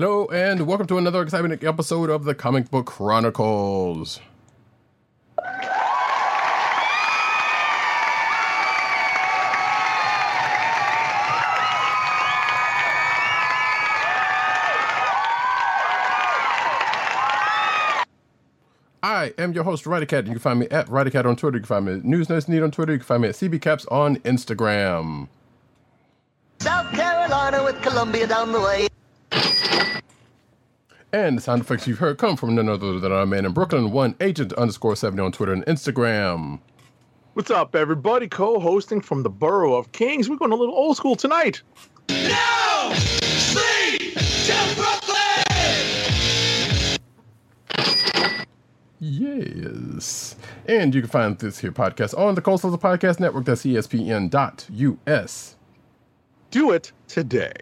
Hello, and welcome to another exciting episode of the Comic Book Chronicles. I am your host, Cat. You can find me at Cat on Twitter. You can find me at Need on Twitter. You can find me at CBCaps on Instagram. South Carolina with Columbia down the way. And the sound effects you've heard come from none other than our man in Brooklyn, one agent underscore 70 on Twitter and Instagram. What's up, everybody? Co hosting from the borough of Kings. We're going a little old school tonight. No! Sleep! Till Brooklyn! Yes. And you can find this here podcast on the Coastal Podcast Network. That's CSPN.us. Do it today.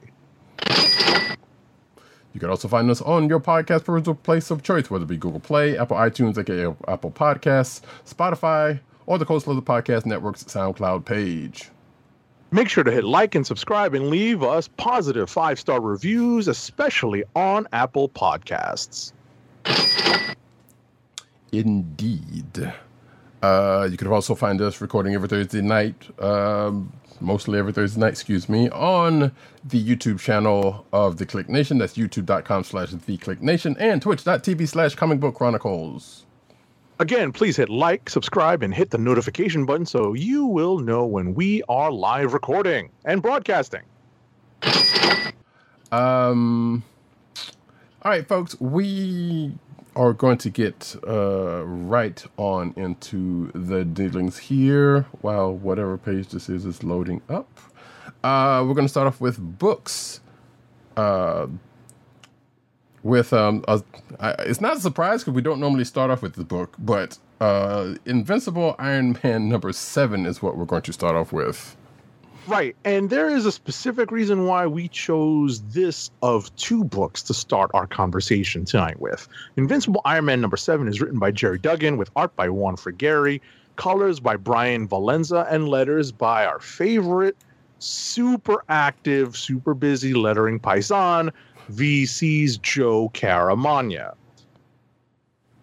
You can also find us on your podcast parental place of choice, whether it be Google Play, Apple iTunes, aka Apple Podcasts, Spotify, or the Coastal of the Podcast Network's SoundCloud page. Make sure to hit like and subscribe and leave us positive five star reviews, especially on Apple Podcasts. Indeed. Uh, you can also find us recording every Thursday night, um, mostly every Thursday night, excuse me, on the YouTube channel of The Kliq Nation. That's youtube.com slash The Kliq Nation and twitch.tv slash Comic Book Chronicles. Again, please hit like, subscribe, and hit the notification button so you will know when we are live recording and broadcasting. Um, all right, folks, we are going to get uh, right on into the dealings here while whatever page this is is loading up. Uh, we're going to start off with books. Uh, with um, a, I, it's not a surprise because we don't normally start off with the book, but uh, Invincible Iron Man number seven is what we're going to start off with. Right. And there is a specific reason why we chose this of two books to start our conversation tonight with. Invincible Iron Man number seven is written by Gerry Duggan with art by Juan Frigeri, colors by Bryan Valenza, and letters by our favorite, super active, super busy lettering paisan, VC's Joe Caramagna.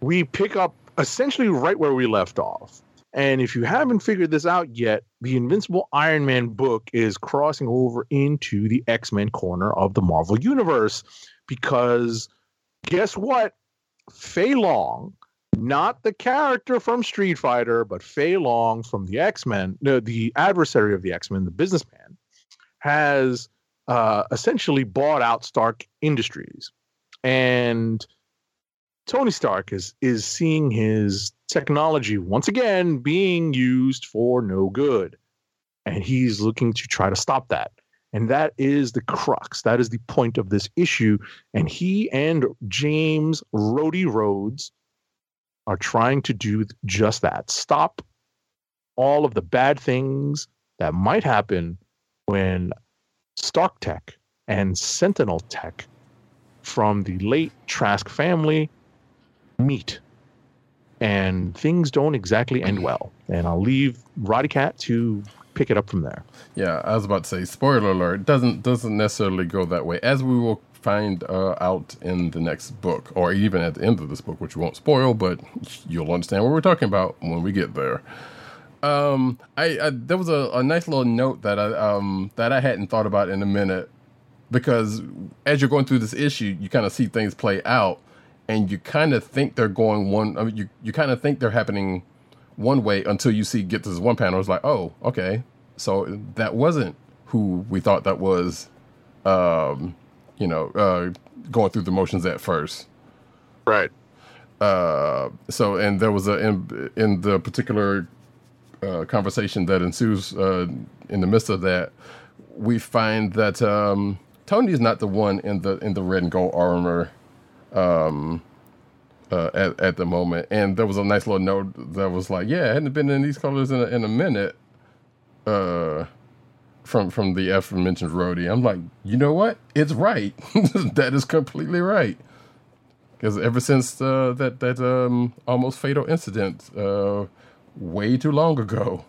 We pick up essentially right where we left off. And if you haven't figured this out yet, the Invincible Iron Man book is crossing over into the X Men corner of the Marvel Universe because guess what? Fei Long, not the character from Street Fighter, but Fei Long from the X Men, no, the adversary of the X Men, the businessman, has uh, essentially bought out Stark Industries. And Tony Stark is is seeing his technology once again being used for no good. And he's looking to try to stop that. And that is the crux. That is the point of this issue. And he and James Rhodey Rhodes are trying to do just that. Stop all of the bad things that might happen when Stark Tech and Sentinel Tech from the late Trask family meet and things don't exactly end well. And I'll leave Roddy Cat to pick it up from there. Yeah, I was about to say, spoiler alert, doesn't doesn't necessarily go that way, as we will find uh, out in the next book, or even at the end of this book, which we won't spoil, but you'll understand what we're talking about when we get there. Um, I, I there was a, a nice little note that I um that I hadn't thought about in a minute because as you're going through this issue, you kind of see things play out, and you kind of think they're going one. I mean, you you kind of think they're happening one way until you see get to this one panel. It's like, oh, okay, so that wasn't who we thought that was. Um, you know, uh, going through the motions at first. Right. Uh, so, and there was a in, in the particular uh, conversation that ensues uh, in the midst of that, we find that um, Tony is not the one in the in the red and gold armor um, uh, at at the moment. And there was a nice little note that was like, "Yeah, I hadn't been in these colors in a, in a minute." Uh, from from the aforementioned Rhodey, I'm like, you know what? It's right. that is completely right. Because ever since uh, that that um, almost fatal incident, uh, way too long ago.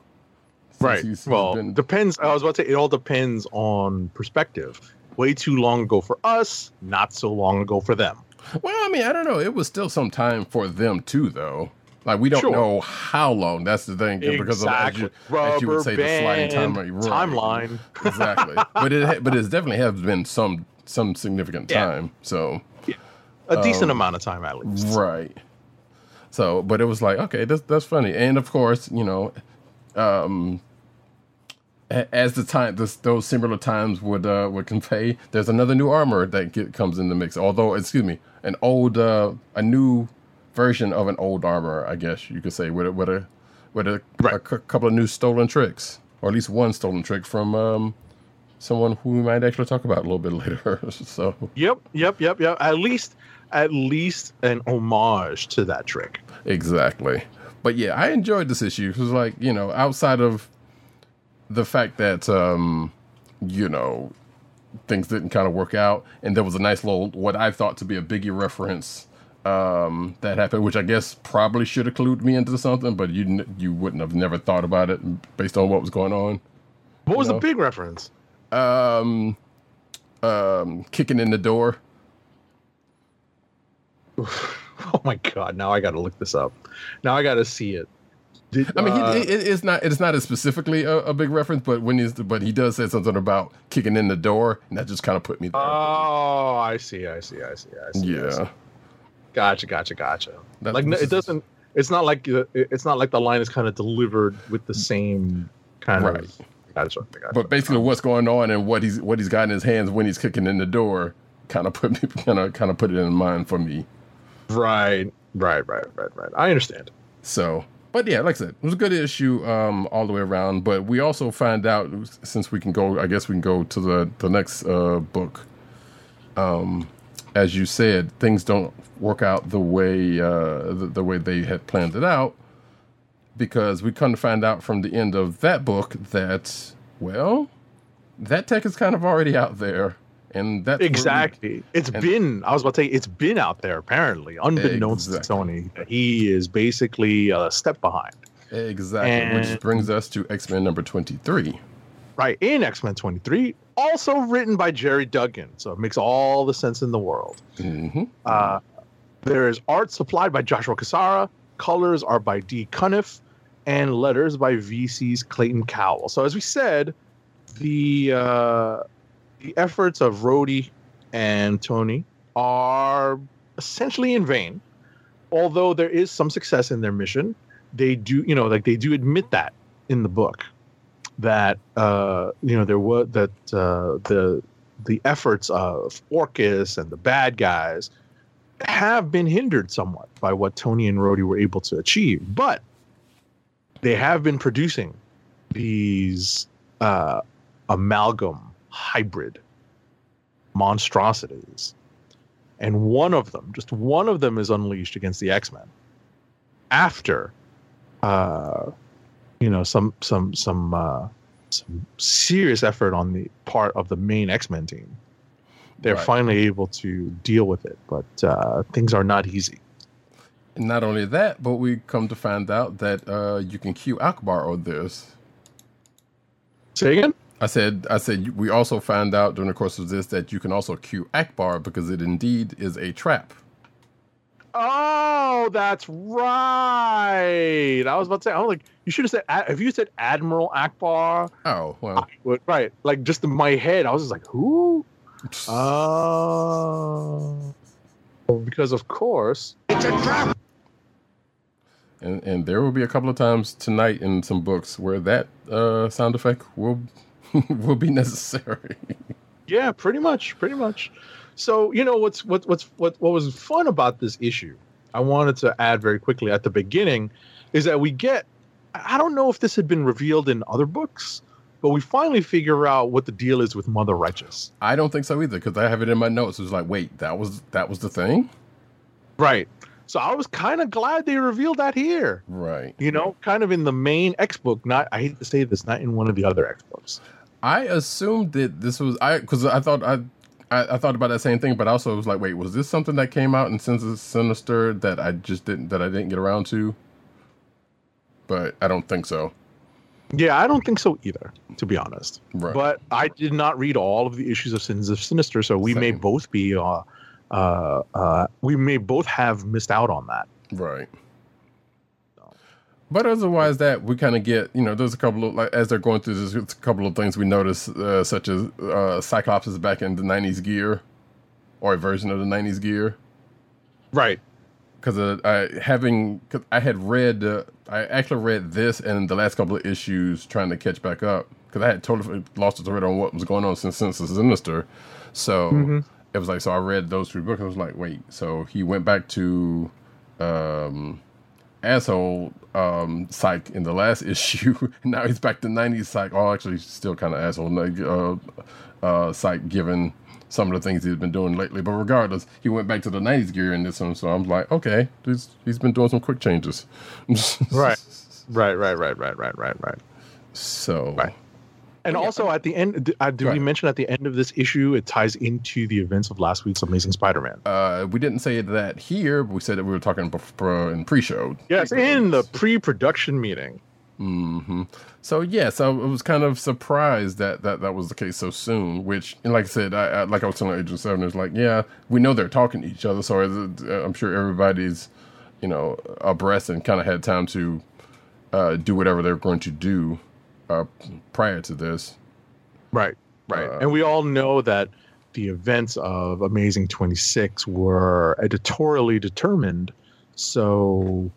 Right. he's- he's well, been- depends. I was about to say it all depends on perspective. Way too long ago for us, not so long ago for them. Well, I mean, I don't know. It was still some time for them too, though. Like we don't Sure. know how long. That's the thing, because of, as, you, as you would say, the sliding time, timeline. exactly. but it but it definitely has been some some significant Yeah. time. So A decent amount of time at least. Um, right. So, but it was like okay, that's that's funny, and of course, you know, um, as the time this, those similar times would uh, would convey, there's another new armor that get, comes in the mix. Although, excuse me, an old uh, a new version of an old armor, I guess you could say, with a with a with a, Right. a cou- couple of new stolen tricks, or at least one stolen trick from um, someone who we might actually talk about a little bit later. so, Yep, yep, yep, yep. At least, at least an homage to that trick. Exactly. But yeah, I enjoyed this issue because, like, you know, outside of the fact that, um, you know, things didn't kind of work out, and there was a nice little, what I thought to be a Biggie reference um, that happened, which I guess probably should have clued me into something, but you n- you wouldn't have never thought about it based on what was going on. What was No. the big reference? Um, um, kicking in the door. Oh my god! Now I got to look this up. Now I got to see it. Did, I mean, uh, he, it, it's not it's not as specifically a, a big reference, but when he's but he does say something about kicking in the door, and that just kind of put me there. Oh, I see. I see. I see. I see. I see. yeah, Gotcha. Gotcha. Gotcha. Like it doesn't. It's not like the- it's not like the line is kind of delivered with the same kind Right. of. Gotcha. Gotcha. but basically, what's going on and what he's what he's got in his hands when he's kicking in the door, kind of put me kind of kind of put it in mind for me. right, right, right, right, right. I understand. So, but yeah, like I said, it was a good issue um, all the way around. But we also find out since we can go, I guess we can go to the the next uh, book. Um, as you said, things don't work out the way uh, the, the way they had planned it out, because we come to find out from the end of that book that well, that tech is kind of already out there, and that's where we- Exactly. It's and- been. I was about to say it's been out there apparently, unbeknownst to Exactly. Tony. that He is basically a step behind. exactly, which brings us to X Men number twenty three. Right in X Men 23, also written by Gerry Duggan, so it makes all the sense in the world. Mm-hmm. Uh, there is art supplied by Joshua Cassara, colors are by D. Cunniffe, and letters by VC's Clayton Cowles. So as we said, the uh, the efforts of Rhodey and Tony are essentially in vain. Although there is some success in their mission, they do you know like they do admit that in the book that uh, you know there was that uh, the the efforts of Orchis and the bad guys have been hindered somewhat by what Tony and Rhodey were able to achieve, but they have been producing these uh, amalgam hybrid monstrosities. And one of them, just one of them, is unleashed against the X Men after, uh, you know, some some some uh, some serious effort on the part of the main X Men team. They're Right. finally able to deal with it, but uh, things are not easy. And not only that, but we come to find out that uh, you can cue Akbar on this. Say again? I said, I said, we also found out during the course of this that you can also cue Akbar because it indeed is a trap. Oh, that's right. I was about to say, I was like, you should have said, Ad- if you said Admiral Akbar, Oh well, would- right? Like, just in my head, I was just like, who? Oh, Well, because of course, It's a trap. and and there will be a couple of times tonight in some books where that uh, sound effect will will be necessary. Yeah, pretty much, pretty much. So you know what's what what's what what was fun about this issue? I wanted to add very quickly at the beginning is that we get. I don't know if this had been revealed in other books, but we finally figure out what the deal is with Mother Righteous. I don't think so either because I have it in my notes. It was like, wait, that was that was the thing, Right. So I was kind of glad they revealed that here. right? You know, kind of in the main X book. Not I hate to say this, not in one of the other X books. I assumed that this was I because I thought I, I I thought about that same thing, but also was like, wait, was this something that came out in Sins of Sinister that I just didn't that I didn't get around to? But I don't think so. Yeah, I don't think so either, to be honest. Right. But I did not read all of the issues of Sins of Sinister, so we may both be, uh, uh, uh, we may both have missed out on that. Right. But otherwise, that we kind of get, you know, there's a couple of like as they're going through this, there's a couple of things we notice, uh, such as uh, Cyclops is back in the '90s gear, or a version of the '90s gear. Right. because uh, I having cause I had read uh, I actually read this and the last couple of issues trying to catch back up because I had totally lost the thread on what was going on since since the Sinister, so it was like so I read those three books. And I was like, wait, so he went back to um, asshole um, psych in the last issue. now he's back to '90s psych. Oh, actually, still kind of asshole like, uh, uh, psych given some of the things he's been doing lately. But regardless, he went back to the '90s gear in this one. So I'm like, okay, he's, he's been doing some quick changes. Right. Right, right, right, right, right, right, right. So Right. And also at the end, d- uh, did Go we ahead. mention at the end of this issue, it ties into the events of last week's Amazing Spider-Man? uh, we didn't say that here, but we said that we were talking before in pre-show. yes, in the pre-production meeting. hmm So yes, I was kind of surprised that, that that was the case so soon. Which, and like I said, I, I like I was telling Agent Seven, it's like, yeah, we know they're talking to each other, so I'm sure everybody's, you know, abreast and kind of had time to uh, do whatever they're going to do uh, prior to this. Right, right. Uh, and we all know that the events of Amazing 26 were editorially determined. So,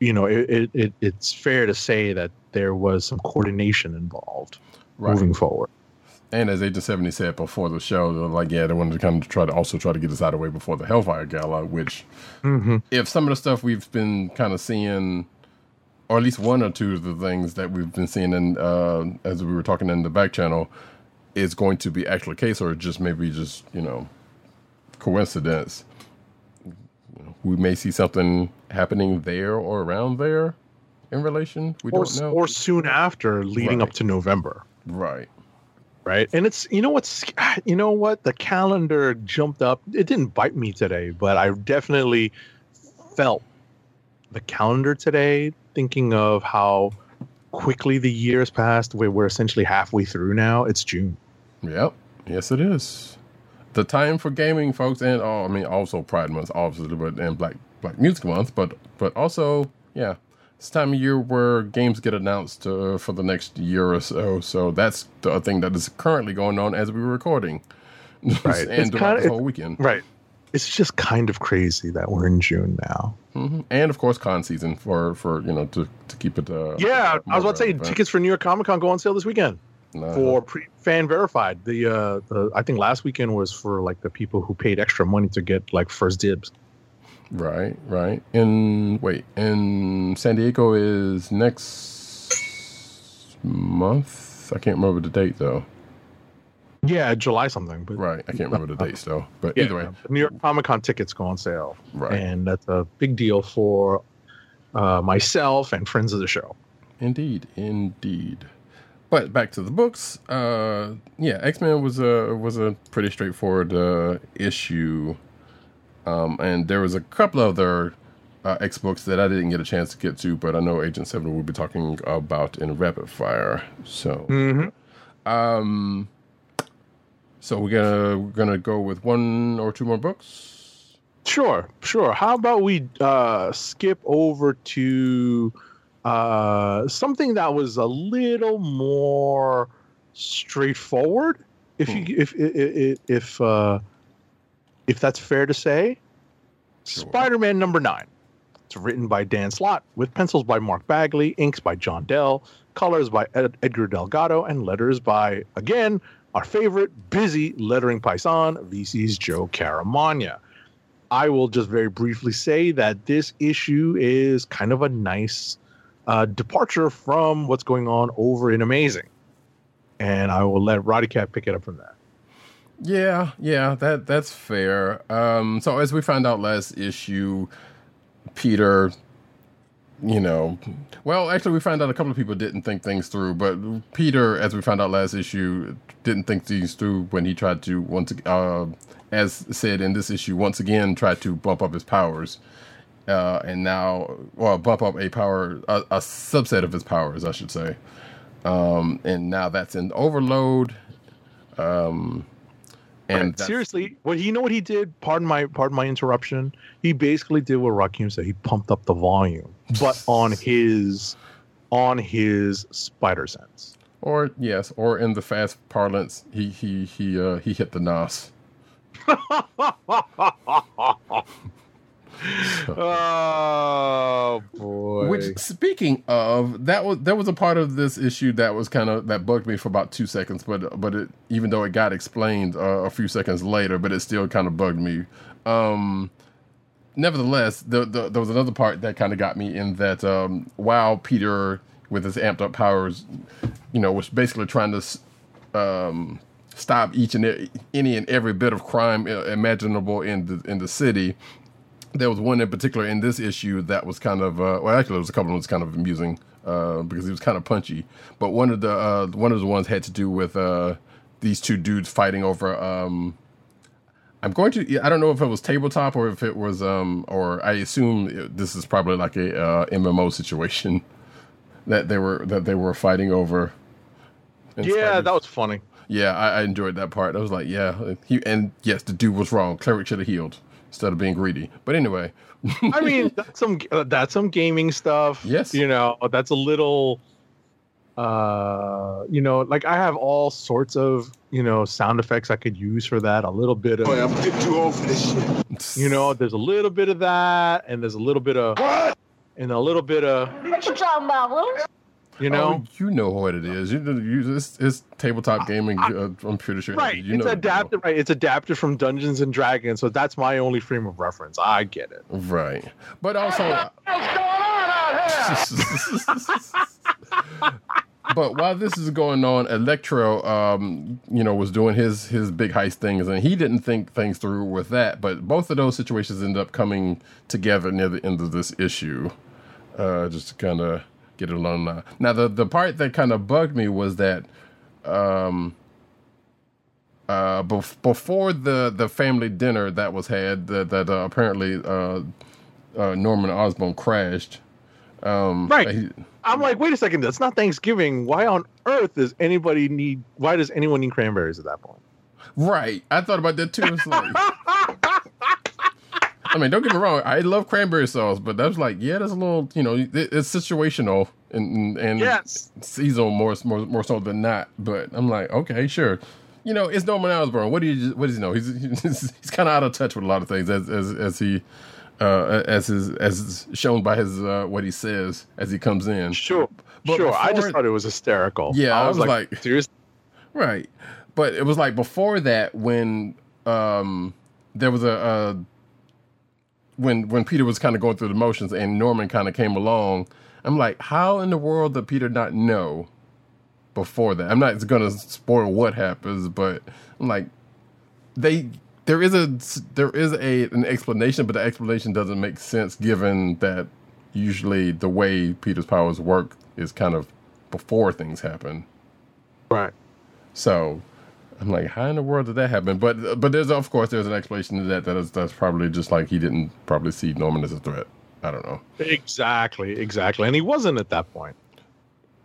you know, it, it, it, it's fair to say that there was some coordination involved Right. moving forward. And as Agent 70 said before the show, they're like, yeah, they wanted to kind of try to also try to get us out of the way before the Hellfire Gala, which, if some of the stuff we've been kind of seeing, or at least one or two of the things that we've been seeing in, uh, as we were talking in the back channel, is going to be actual case or just maybe just, you know, coincidence. We may see something happening there or around there in relation. We Or, don't know. or soon after, leading up to November. right. right and it's you know what's you know what the calendar jumped up it didn't bite me today but i definitely felt the calendar today thinking of how quickly the year has passed we're, we're essentially halfway through now it's june Yep. Yes, it is. The time for gaming, folks, and oh, I mean, also Pride Month, obviously, but and Black Black Music Month, but but also, yeah, it's time of year where games get announced uh, for the next year or so. So that's the thing that is currently going on as we're recording, Right. And throughout kinda- this whole weekend, right it's just kind of crazy that we're in june now hmm and of course, con season for for you know to to keep it. Uh, yeah i was about to say relevant. tickets for new york comic con go on sale this weekend Uh-huh. for pre fan verified the uh the, i think last weekend was for like the people who paid extra money to get like first dibs Right, right. In wait, in San Diego is next month. I can't remember the date though. Yeah, July something. But Right, I can't remember the dates though. But yeah, either way, New York Comic Con tickets go on sale, right. and that's a big deal for uh, myself and friends of the show. Indeed, indeed. But back to the books. Uh, yeah, X Men was a was a pretty straightforward uh, issue, um, and there was a couple other uh, X books that I didn't get a chance to get to, but I know Agent Seven will be talking about in rapid fire. So, Mm-hmm. um, so we're gonna we're gonna go with one or two more books. Sure, sure. How about we uh, skip over to uh, something that was a little more straightforward, if you if if if uh, if that's fair to say. Sure. Spider-Man number nine. It's written by Dan Slott with pencils by Mark Bagley, inks by John Dell, colors by Ed- Edgar Delgado, and letters by again our favorite busy lettering paisan, VC's Joe Caramagna. I will just very briefly say that this issue is kind of a nice uh, departure from what's going on over in Amazing. And I will let Roddy Cat pick it up from there. Yeah, yeah, that that's fair. Um, so as we found out last issue, Peter, you know, well, actually, we found out a couple of people didn't think things through, but Peter, as we found out last issue, didn't think things through when he tried to once, uh, as said in this issue, once again tried to bump up his powers, uh, and now, well, bump up a power, a, a subset of his powers, I should say, um, and now that's in overload. Um, and seriously, what you know what he did? Pardon my pardon my interruption. He basically did what Rakim said. He pumped up the volume, but on his on his spider sense. Or yes, or in the fast parlance, he he he uh, he hit the nos. Oh boy! Which speaking of, that was that was a part of this issue that was kind of that bugged me for about two seconds, but but it, even though it got explained uh, a few seconds later, but it still kind of bugged me. Um, nevertheless, the, the, there was another part that kind of got me in that um, while Peter with his amped up powers, you know, was basically trying to um, stop each and any and every bit of crime uh, imaginable in the in the city. There was one in particular in this issue that was kind of uh, well, actually, there was a couple of ones kind of amusing uh, because he was kind of punchy. But one of the uh, one of the ones had to do with uh, these two dudes fighting over. Um, I'm going to. I don't know if it was tabletop or if it was, um, or I assume this is probably like a uh, MMO situation that they were that they were fighting over. Yeah, Spider- that was funny. yeah, I, I enjoyed that part. I was like, yeah, he and yes, the dude was wrong. Cleric should have healed instead of being greedy. But anyway, I mean, that's some uh, that's some gaming stuff. Yes. you know, that's a little. Uh, you know, like I have all sorts of you know sound effects I could use for that. A little bit of Boy, I'm getting too old for this shit. you know, there's a little bit of that, and there's a little bit of What? and a little bit of What you talking about, Willis? you know. oh, you know what it is. You, you this it's tabletop gaming. Uh, I'm pretty sure. Right, You it's know, adapted. Right, it's adapted from Dungeons and Dragons, so that's my only frame of reference. I get it. Right, but also. Out here? but while this is going on, Electro, um, you know, was doing his his big heist things, and he didn't think things through with that. But both of those situations end up coming together near the end of this issue, uh, just to kind of get it along. Now, now the the part that kind of bugged me was that, um, uh, bef- before the the family dinner that was had, that that uh, apparently uh, uh, Norman Osborn crashed. Um, Right. he- I'm like, wait a second, that's not Thanksgiving. Why on earth does anybody need? Why does anyone need cranberries at that point? Right. I thought about that too. It's like, I mean, don't get me wrong. I love cranberry sauce, but that's like, yeah, that's a little, you know, it, it's situational and and Yes. seasonal more more more so than not. But I'm like, okay, sure. You know, it's Norman Osborn. What do you what does he know? He's he's, he's kind of out of touch with a lot of things as as as he. Uh, as his as shown by his uh, what he says as he comes in, Sure, But sure. I just thought it was hysterical. Yeah, I was like- seriously. Right. But it was like before that when um there was a uh when when Peter was kind of going through the motions and Norman kind of came along, I'm like, how in the world did Peter not know before that? I'm not going to spoil what happens, but I'm like they there is a there is a an explanation, but the explanation doesn't make sense given that usually the way Peter's powers work is kind of before things happen. Right. So I'm like, how in the world did that happen? But but there's of course there's an explanation to that that is that's probably just like he didn't probably see Norman as a threat. I don't know. Exactly, exactly. And he wasn't at that point.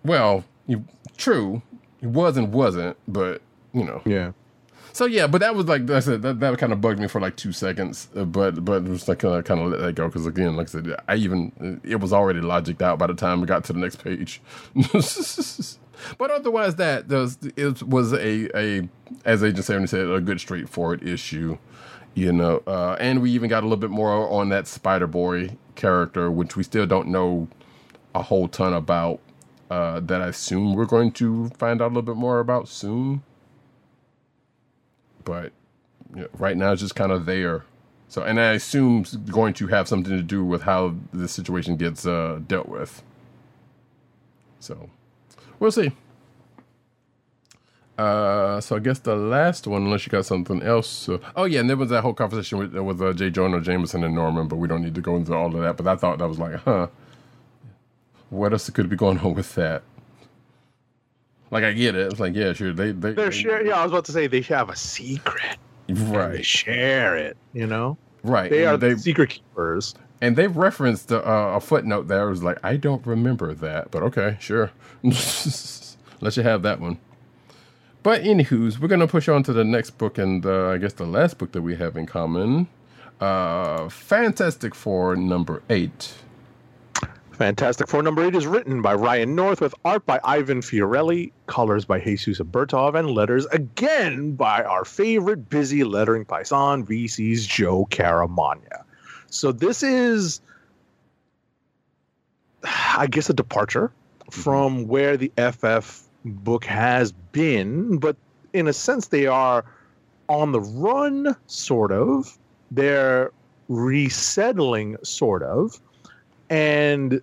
Well, he, true, he was and wasn't, but you know. Yeah. So yeah, but that was like I said that, that kind of bugged me for like two seconds, uh, but but was like uh, kind of let that go because again, like I said, I even it was already logicked out by the time we got to the next page. but otherwise, that was it was a a as Agent Seventy said a good straightforward issue, you know, uh, and we even got a little bit more on that Spider Boy character, which we still don't know a whole ton about. Uh, that I assume we're going to find out a little bit more about soon. But you know, right now it's just kind of there. So, and I assume it's going to have something to do with how the situation gets uh, dealt with. So, we'll see. Uh, so I guess the last one, unless you got something else. Uh, oh yeah, and there was that whole conversation with with uh, J. Jonah Jameson and Norman, but we don't need to go into all of that. But I thought that was like, huh, what else could be going on with that? Like I get it. It's like yeah, sure. They they, They're they- share, yeah, I was about to say they have a secret. and They right share it. You know, right. they and are they the secret keepers. and they've referenced uh, a footnote there. Was like I don't remember that, but okay, sure. Let you have that one. But anywho's, we're gonna push on to the next book, and uh, I guess the last book that we have in common, uh, Fantastic Four number eight. Fantastic Four number eight is written by Ryan North with art by Ivan Fiorelli, colors by Jesus Aburtov, and letters again by our favorite busy lettering paisan, VC's Joe Caramagna. So this is, I guess, a departure mm-hmm. from where the FF book has been, but in a sense, they are on the run, sort of. They're resettling, sort of and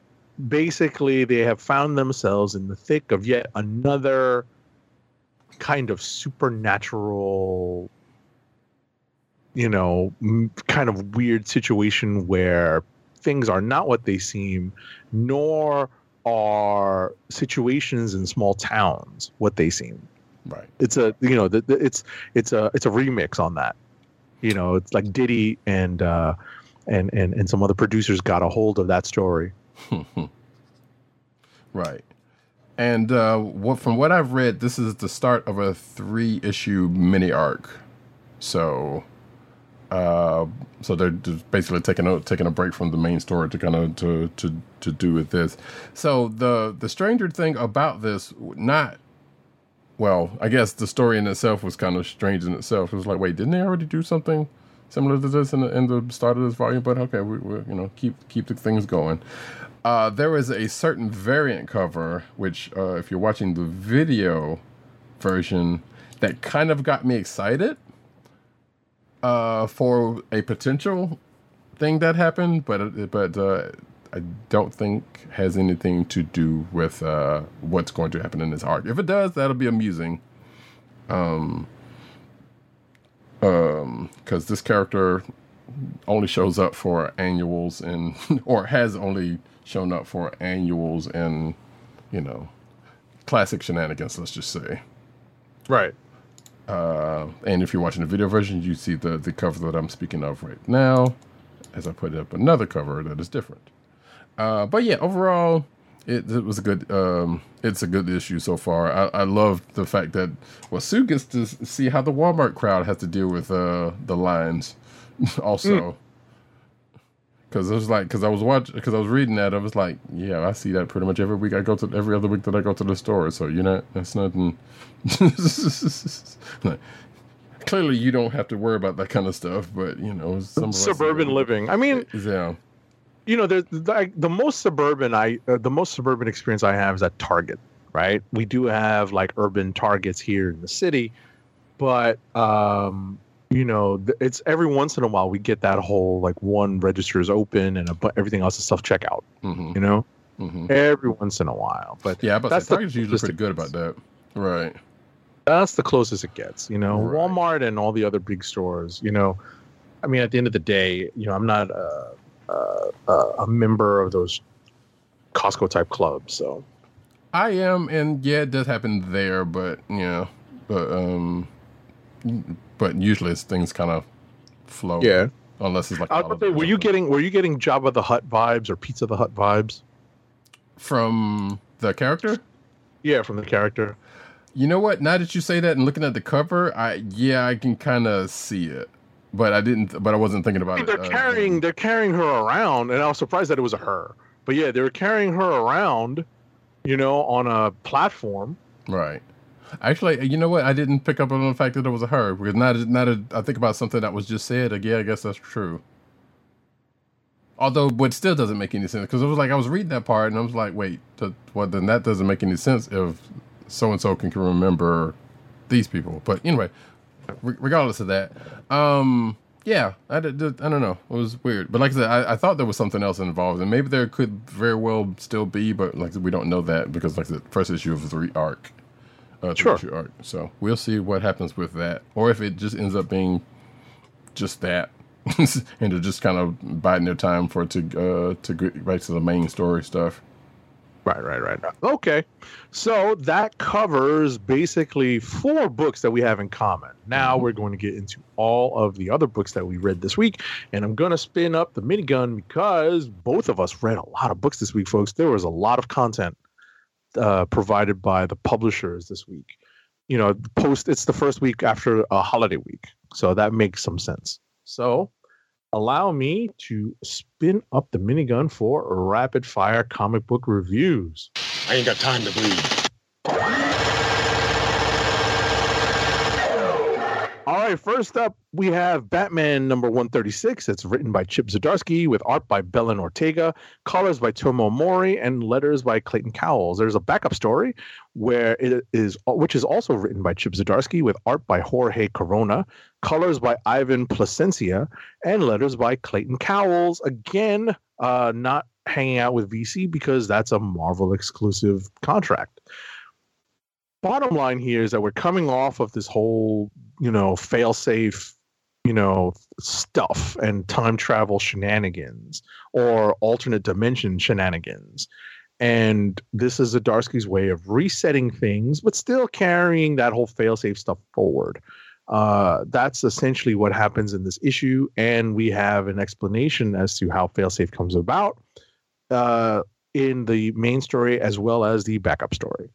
basically they have found themselves in the thick of yet another kind of supernatural you know kind of weird situation where things are not what they seem nor are situations in small towns what they seem Right. it's a you know the, the, it's it's a it's a remix on that you know it's like diddy and uh and and and some other producers got a hold of that story Right. And uh, what from what I've read, this is the start of a three issue mini arc. So, uh, so they're basically taking a taking a break from the main story to kind of to to to do with this. So the the stranger thing about this, not well, I guess the story in itself was kind of strange in itself. It was like, wait, didn't they already do something similar to this in the, in the start of this volume? But okay, we, we you know keep keep the things going. Uh, there is a certain variant cover, which uh, if you're watching the video version, that kind of got me excited uh, for a potential thing that happened, but but uh, I don't think has anything to do with uh, what's going to happen in this arc. If it does, that'll be amusing. Um, um, because this character only shows up for annuals and or has only shown up for annuals and you know classic shenanigans. Let's just say. right Uh, and if you're watching the video version, you see the the cover that I'm speaking of right now, as I put up another cover that is different. Uh, but yeah, overall, it, it was a good. Um, it's a good issue so far. I, I love the fact that well, Sue gets to see how the Walmart crowd has to deal with uh, the lines, also. Because it was like, because I was watching, because I was reading that, I was like, yeah, I see that pretty much every week. I go to every other week that I go to the store. So you know, that's nothing. clearly, you don't have to worry about that kind of stuff. But you know, some of us- suburban living i mean Yeah, you know the the, the most suburban i uh, the most suburban experience i have is at target right we do have like urban targets here in the city but um you know it's every once in a while we get that whole like one register is open and a, everything else is self checkout hmm you know hmm every once in a while but yeah. But That's the Target's usually pretty good about that, right? that's the closest it gets you know Right. walmart and all the other big stores you know i mean at the end of the day you know i'm not a, a, a member of those costco type clubs so I am, and yeah, it does happen there, but yeah, but um, but usually it's things kind of flow. yeah unless it's like I was say, were you getting were you getting Jabba the Hut vibes or Pizza the Hut vibes from the character? yeah from the character You know what? Now that you say that and looking at the cover, I yeah, I can kind of see it, but I didn't. But I wasn't thinking about it. they're uh, carrying they're carrying her around and i was surprised that it was a her but yeah they were carrying her around you know on a platform Right. Actually, you know what? I didn't pick up on the fact that it was a her because now, now that I think about something that was just said, like, yeah, I guess that's true. Although, but still doesn't make any sense because it was like I was reading that part and I was like, wait, th- well, then that doesn't make any sense if so and so can remember these people. But anyway, regardless of that, um, yeah, I, did, I don't know. It was weird, but like I said, I, I thought there was something else involved, and maybe there could very well still be, but like we don't know that because like the first issue of the three arc, uh, Sure. issue arc. So we'll see what happens with that, or if it just ends up being just that, and they're just kind of biding their time for it to uh to get back to the main story stuff. Right, right, right. Okay. So that covers basically four books that we have in common. Now we're going to get into all of the other books that we read this week. And I'm going to spin up the minigun because both of us read a lot of books this week, folks. There was a lot of content uh, provided by the publishers this week. You know, post, it's the first week after a holiday week. So that makes some sense. So allow me to spin up the minigun for rapid fire comic book reviews. I ain't got time to bleed. Right, first up, we have Batman number 136. It's written by Chip Zdarsky with art by Belen Ortega, colors by Tomeu Morey, and letters by Clayton Cowles. There's a backup story where it is, which is also written by Chip Zdarsky with art by Jorge Corona, colors by Ivan Plascencia, and letters by Clayton Cowles. Again, uh, not hanging out with VC because that's a Marvel exclusive contract. Bottom line here is that we're coming off of this whole, you know, fail safe, you know, stuff and time travel shenanigans or alternate dimension shenanigans. And this is Zdarsky's way of resetting things, but still carrying that whole failsafe stuff forward. Uh, that's essentially what happens in this issue, and we have an explanation as to how failsafe comes about uh, in the main story as well as the backup story.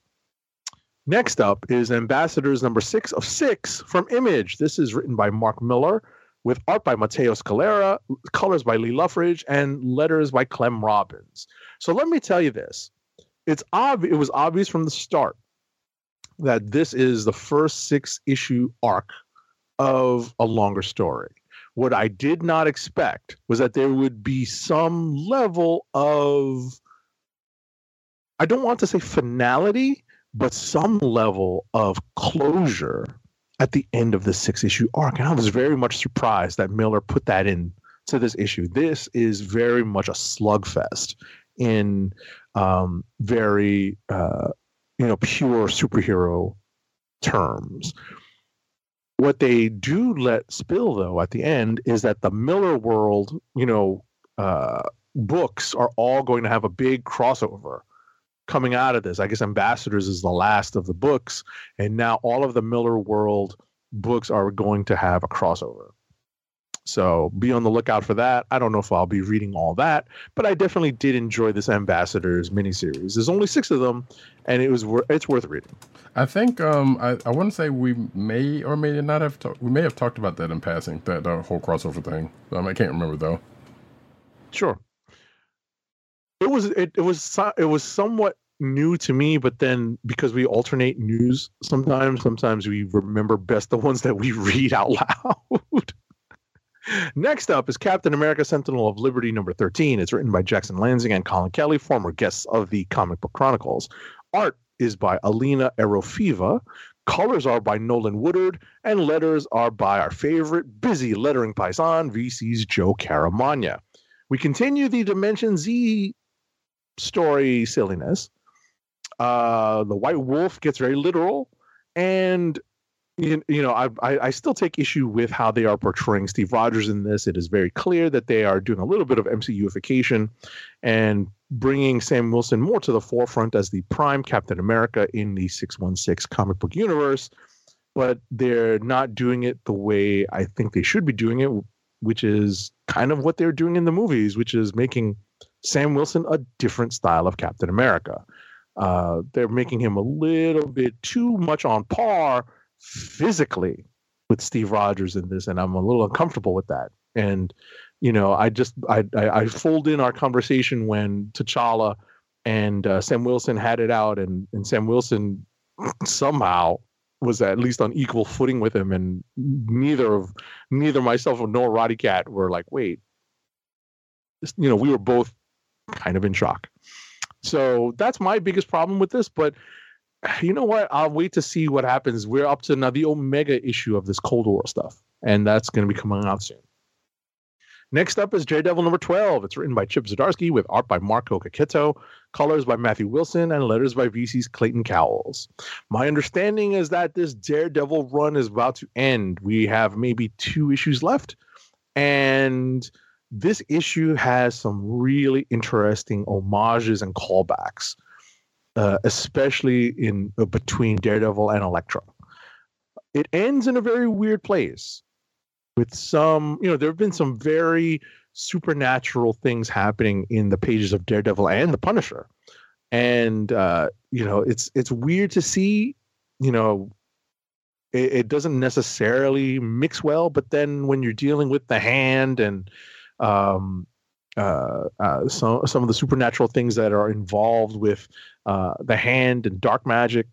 Next up is Ambassadors number six of six from Image. This is written by Mark Millar with art by Matteo Scalera, colors by Lee Loughridge, and letters by Clem Robins. So let me tell you this. It's ob- it was obvious from the start that this is the first six issue arc of a longer story. What I did not expect was that there would be some level of I don't want to say finality, but some level of closure at the end of the six issue arc. And I was very much surprised that Millar put that in to this issue. This is very much a slugfest in um, very uh, you know pure superhero terms. What they do let spill though at the end is that the Millarworld, you know, uh, books are all going to have a big crossover coming out of this. I guess Ambassadors is the last of the books, and now all of the Millarworld books are going to have a crossover. So be on the lookout for that. I don't know if I'll be reading all that, but I definitely did enjoy this Ambassadors miniseries. There's only six of them, and it was it's worth reading. I think um, I, I to say we may or may not have talked. We may have talked about that in passing. That uh, whole crossover thing. Um, I can't remember though. Sure. It was it, it was it was somewhat new to me, but then because we alternate news sometimes, sometimes we remember best the ones that we read out loud. Next up is Captain America Sentinel of Liberty number 13. It's written by Jackson Lanzing and Colin Kelly, former guests of the Comic Book Chronicles. Art is by Alina Erofeeva. Colors are by Nolan Woodard, and letters are by our favorite busy lettering paisan, VC's Joe Caramagna. We continue the Dimension Z story silliness. Uh, the White Wolf gets very literal, and you, you know, I, I I still take issue with how they are portraying Steve Rogers in this. It is very clear that they are doing a little bit of MCUification and bringing Sam Wilson more to the forefront as the prime Captain America in the 616 comic book universe, but they're not doing it the way I think they should be doing it, which is kind of what they're doing in the movies, which is making Sam Wilson a different style of Captain America. Uh, they're making him a little bit too much on par physically with Steve Rogers in this, and I'm a little uncomfortable with that. And you know, I just I I, I fold in our conversation when T'Challa and uh, Sam Wilson had it out, and and Sam Wilson somehow was at least on equal footing with him, and neither of neither myself nor Roddy Cat were like, wait, you know, we were both kind of in shock. So that's my biggest problem with this, but you know what? I'll wait to see what happens. We're up to now the Omega issue of this Cold War stuff, and that's going to be coming out soon. Next up is Daredevil number 12. It's written by Chip Zdarsky with art by Marco Checchetto, colors by Matthew Wilson, and letters by VC's Clayton Cowles. My understanding is that this Daredevil run is about to end. We have maybe two issues left, and this issue has some really interesting homages and callbacks, uh, especially in uh, between Daredevil and Elektra. It ends in a very weird place with some, you know, there have been some very supernatural things happening in the pages of Daredevil and the Punisher, and uh, you know, it's it's weird to see, you know. It, it doesn't necessarily mix well, but then when you're dealing with the hand and um, uh, uh, some some of the supernatural things that are involved with uh, the hand and dark magic,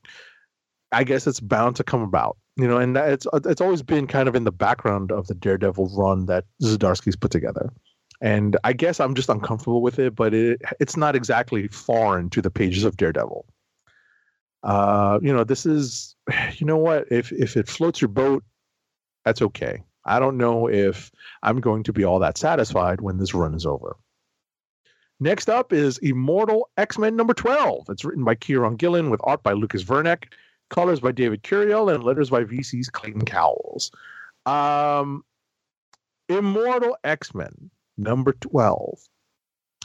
I guess it's bound to come about. You know, and it's it's always been kind of in the background of the Daredevil run that Zdarsky's put together. And I guess I'm just uncomfortable with it, but it it's not exactly foreign to the pages of Daredevil. Uh, you know, this is, you know what? If if it floats your boat, that's okay. I don't know if I'm going to be all that satisfied when this run is over. Next up is Immortal X Men number 12. It's written by Kieron Gillen with art by Lucas Werneck, colors by David Curiel, and letters by VC's Clayton Cowles. Um, Immortal X Men number 12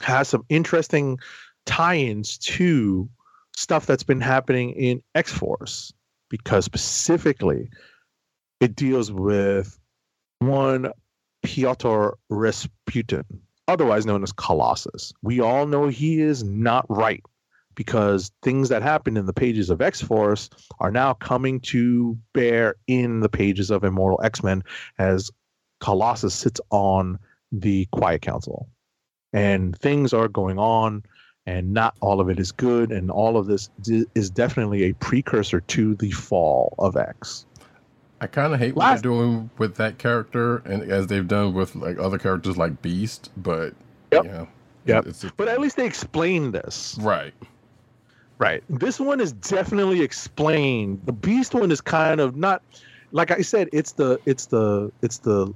has some interesting tie ins to stuff that's been happening in X Force because specifically it deals with one Piotr Rasputin, otherwise known as Colossus. We all know he is not right because things that happened in the pages of X Force are now coming to bear in the pages of Immortal X Men as Colossus sits on the Quiet Council. And things are going on, and not all of it is good. And all of this is definitely a precursor to the fall of X. I kind of hate what Last- they're doing with that character, and as they've done with like other characters like Beast. But Yep. yeah, Yep. it's just- But at least they explained this. right. Right. This one is definitely explained. The Beast one is kind of not like I said, it's the it's the it's the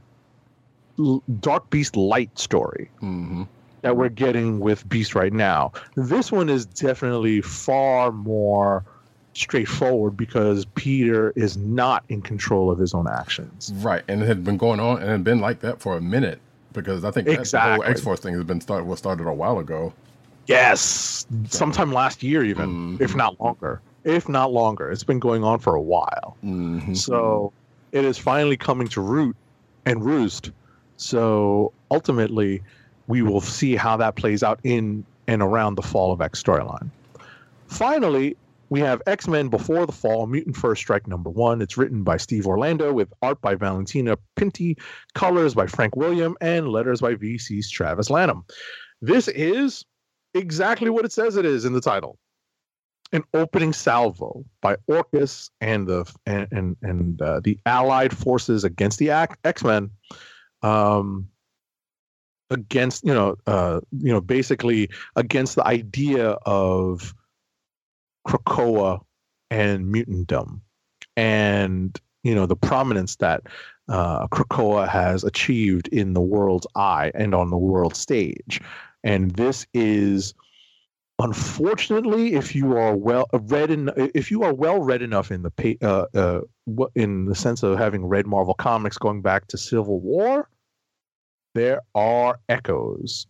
Dark Beast light story hmm that we're getting with Beast right now. This one is definitely far more straightforward because Peter is not in control of his own actions. Right, and it had been going on, and had been like that for a minute because I think that the whole X Force thing has been started was started a while ago. Yes, sometime last year even, if not longer. If not longer. It's been going on for a while. Mm-hmm. So it is finally coming to root and roost. So ultimately, we will see how that plays out in and around the Fall of X storyline. Finally, we have X Men Before the Fall, Mutant First Strike number one. It's written by Steve Orlando with art by Valentina Pinti, colors by Frank William, and letters by VC's Travis Lanham. This is exactly what it says it is in the title an opening salvo by Orchis and the and and, and uh, the Allied forces against the X Men, um, against you know uh, you know basically against the idea of Krakoa and mutantdom, and you know the prominence that uh, Krakoa has achieved in the world's eye and on the world stage, and this is unfortunately, if you are well read in, if you are well read enough in the uh, uh, in the sense of having read Marvel comics going back to Civil War, there are echoes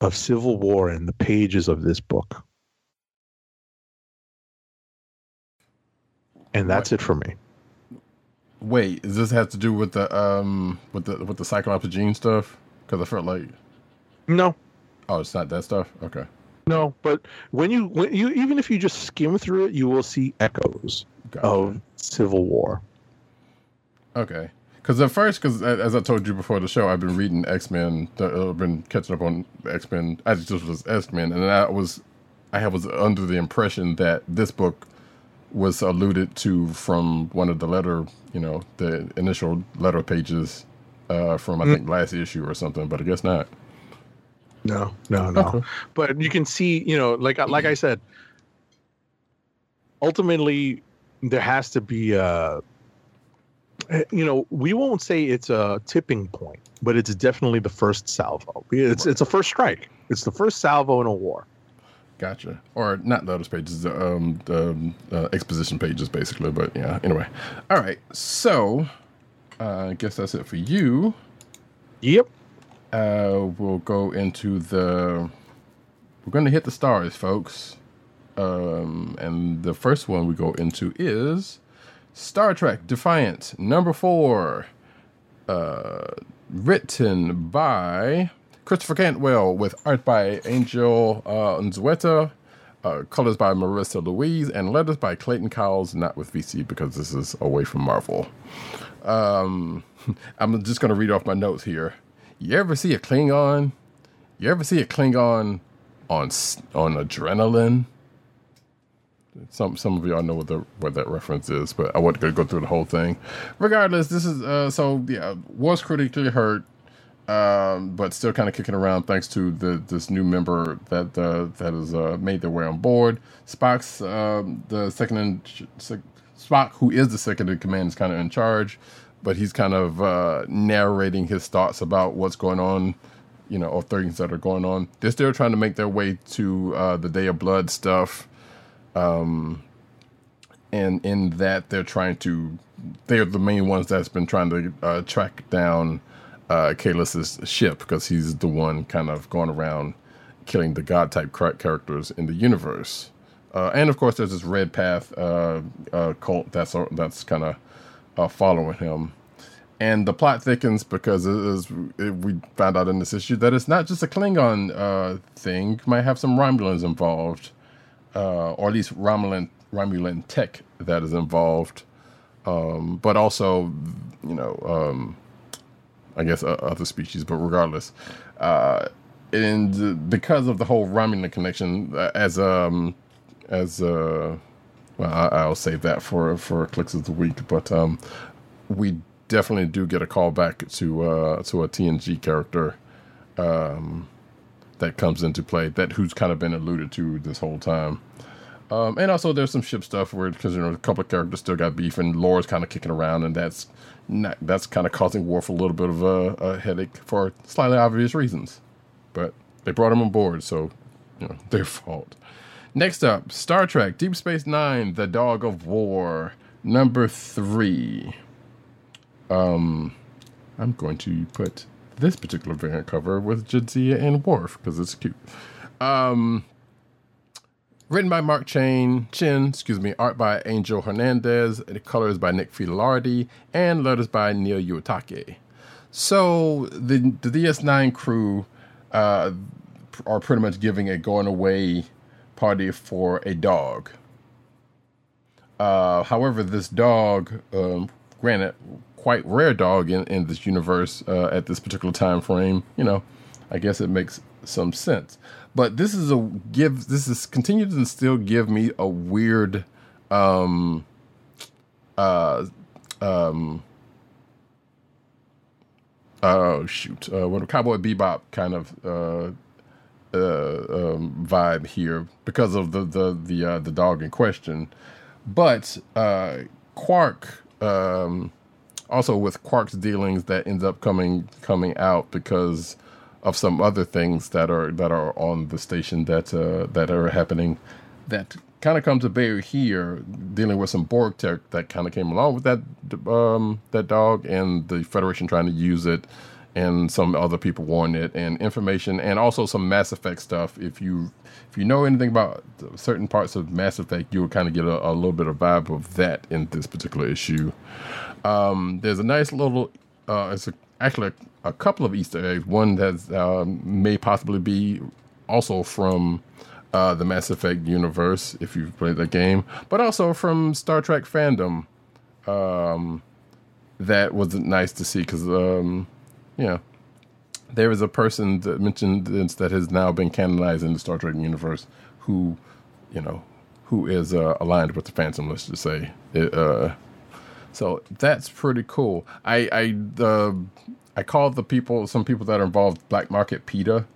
of Civil War in the pages of this book, and that's it for me. Wait, does this have to do with the um with the with the Cyclops gene stuff? Because I felt like No, oh, it's not that stuff. Okay, no, but when you when you even if you just skim through it, you will see echoes gotcha. of Civil War. Okay. Because at first, because as I told you before the show, I've been reading X Men. I've been catching up on X Men. I just was X Men, and I was, I was under the impression that this book was alluded to from one of the letter, you know, the initial letter pages uh, from I think last issue or something. But I guess not. No, no, no. Okay. But you can see, you know, like like I said, ultimately there has to be a you know we won't say it's a tipping point but it's definitely the first salvo it's it's a first strike it's the first salvo in a war Gotcha. Or not lotus pages, um, the um, uh, exposition pages, basically. But yeah, anyway. All right. So uh, I guess that's it for you. yep Uh, we'll go into the. We're going to hit the stars, folks. Um, and the first one we go into is Star Trek Defiant, number four. Uh, written by Christopher Cantwell with art by Angel uh, Nzueta, uh, colors by Marissa Louise, and letters by Clayton Cowles, not with VC because this is away from Marvel. Um, I'm just going to read off my notes here. You ever see a Klingon? You ever see a Klingon on on adrenaline? Some some of y'all know what the what that reference is, but I wasn't gonna go through the whole thing. Regardless, this is uh so yeah was critically hurt, um, but still kind of kicking around thanks to the this new member that uh, that has uh, made their way on board. Spock's um, the second in Spock, who is the second in command, is kind of in charge, but he's kind of uh, narrating his thoughts about what's going on, you know, or things that are going on. They're still trying to make their way to uh, the Day of Blood stuff and in that they're trying to they're the main ones that's been trying to uh, track down uh Kahless's ship because he's the one kind of going around killing the god type characters in the universe. Uh, and of course there's this red path uh, uh, cult that's that's kind of uh, following him. And the plot thickens because it is, it, we found out in this issue that it's not just a Klingon uh, thing. Might have some Romulans involved, uh, or at least Romulan Romulan tech that is involved, um, but also, you know, um, I guess uh, other species. But regardless, uh, and because of the whole Romulan connection, uh, as um, as uh, well, I, I'll save that for for kliqs of the week. But um, we definitely do get a call back to uh, to a TNG character um, that comes into play that who's kind of been alluded to this whole time. Um, and also, there's some ship stuff where because you know a couple of characters still got beef, and Lore's kind of kicking around, and that's not that's kind of causing Worf a little bit of a, a headache for slightly obvious reasons. But they brought him on board, so you know their fault. Next up, Star Trek Deep Space Nine: The Dog of War, number three. Um, I'm going to put this particular variant cover with Jadzia and Worf because it's cute. Um, written by Mark Chain, Chin, excuse me, art by Angel Hernandez, and colors by Nick Filardi, and letters by Neil Uyetake. So the the DS9 crew uh, are pretty much giving a going away party for a dog. Uh, however, this dog, um, granted, quite rare dog in, in this universe uh, at this particular time frame. You know, I guess it makes some sense. But this is a give. This is continues to still give me a weird, um, uh, um, oh shoot, uh, what Cowboy Bebop kind of uh, uh, um, vibe here because of the the the uh, the dog in question. But uh, Quark, um, also with Quark's dealings, that ends up coming coming out because of some other things that are that are on the station that uh, that are happening. That kind of comes to bear here, dealing with some Borg tech that kind of came along with that um, that dog, and the Federation trying to use it, and some other people wanting it, and information, and also some Mass Effect stuff. If you if you know anything about certain parts of Mass Effect, you'll kind of get a, a little bit of vibe of that in this particular issue. Um, there's a nice little, uh, it's a, actually a, couple of Easter eggs. One that um, may possibly be also from uh, the Mass Effect universe, if you've played the game, but also from Star Trek fandom. Um, that was nice to see because, um, yeah, there is a person that mentioned this that has now been canonized in the Star Trek universe who, you know, who is uh, aligned with the Phantom, let's just say. It, uh, so that's pretty cool. I I the I called the people some people that are involved black market PETA,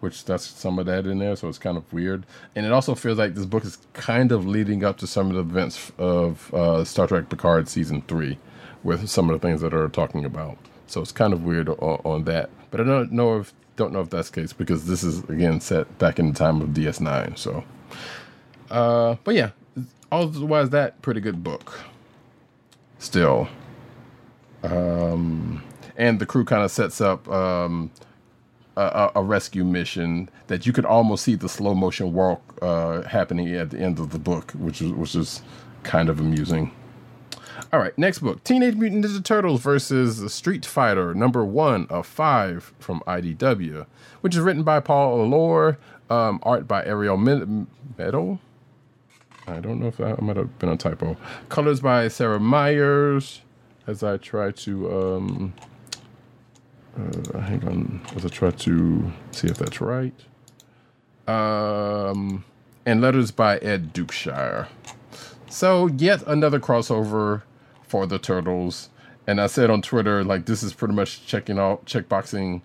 which that's some of that in there, so it's kind of weird. And it also feels like this book is kind of leading up to some of the events of uh, Star Trek Picard season three, with some of the things that are talking about. So it's kind of weird on, on that. But I don't know if don't know if that's the case because this is again set back in the time of DS9. So, uh, but yeah, otherwise that pretty good book. Still, um, and the crew kind of sets up um, a, a rescue mission that you could almost see the slow motion walk uh, happening at the end of the book, which is which is kind of amusing. All right, next book Teenage Mutant Ninja Turtles versus Street Fighter, number one of five from IDW, which is written by Paul Allor, um, art by Ariel Medel. I don't know if that might have been a typo. Colors by Sarah Myers, as I try to. Um, uh, hang on, as I try to see if that's right. Um, and letters by Ed Dukeshire. So, yet another crossover for the Turtles. And I said on Twitter, like, this is pretty much checking out, checkboxing,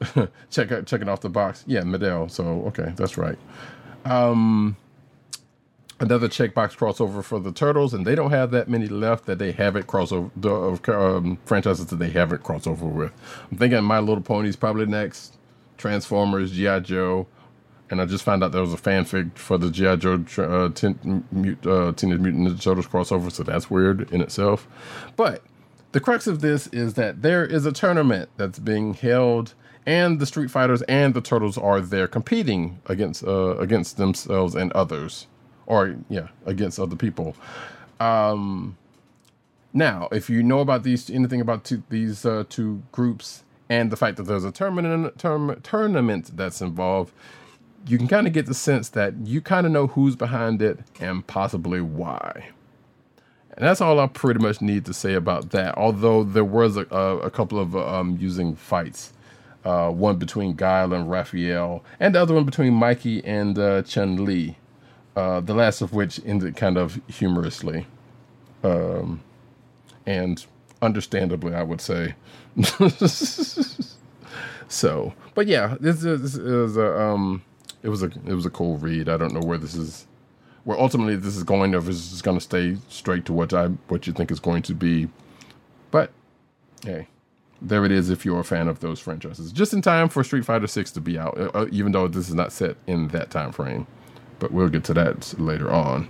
check, checking off the box. Yeah, Medel. So, okay, that's right. Um, another checkbox crossover for the Turtles, and they don't have that many left that they haven't crossover the of um, franchises that they haven't crossover with. I'm thinking My Little Ponies probably next, Transformers, GI Joe, and I just found out there was a fanfic for the GI Joe uh, Teen, uh, Teenage Mutant Ninja Turtles crossover, so that's weird in itself. But the crux of this is that there is a tournament that's being held and the Street Fighters and the Turtles are there competing against uh, against themselves and others or yeah, against other people. Um, now, if you know about these, anything about two, these uh, two groups, and the fact that there's a tournament term, tournament that's involved, you can kind of get the sense that you kind of know who's behind it and possibly why. And that's all I pretty much need to say about that. Although there was a, a, a couple of um, using fights, uh, one between Guile and Raphael, and the other one between Mikey and uh, Chun Li. Uh, the last of which ended kind of humorously, um, and understandably, I would say. so, but yeah, this is, this is a um, it was a it was a cool read. I don't know where this is, where ultimately this is going, or if it's just going to stay straight to what I what you think is going to be, but hey. There it is if you're a fan of those franchises. Just in time for Street Fighter 6 to be out, uh, even though this is not set in that time frame but we'll get to that later on.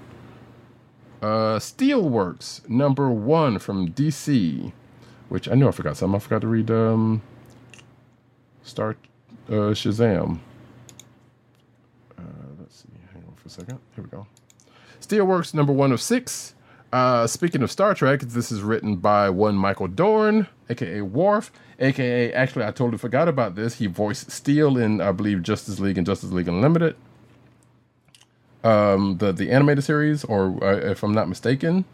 Uh, Steelworks number one from DC, which I know I forgot something. I forgot to read um, Start uh, Shazam. Uh, let's see. Hang on for a second. Here we go. Steelworks number one of six. Uh, speaking of Star Trek, this is written by one Michael Dorn, aka Worf, aka actually I totally forgot about this. He voiced Steel in I believe Justice League and Justice League Unlimited um, the the animated series, or uh, if I'm not mistaken,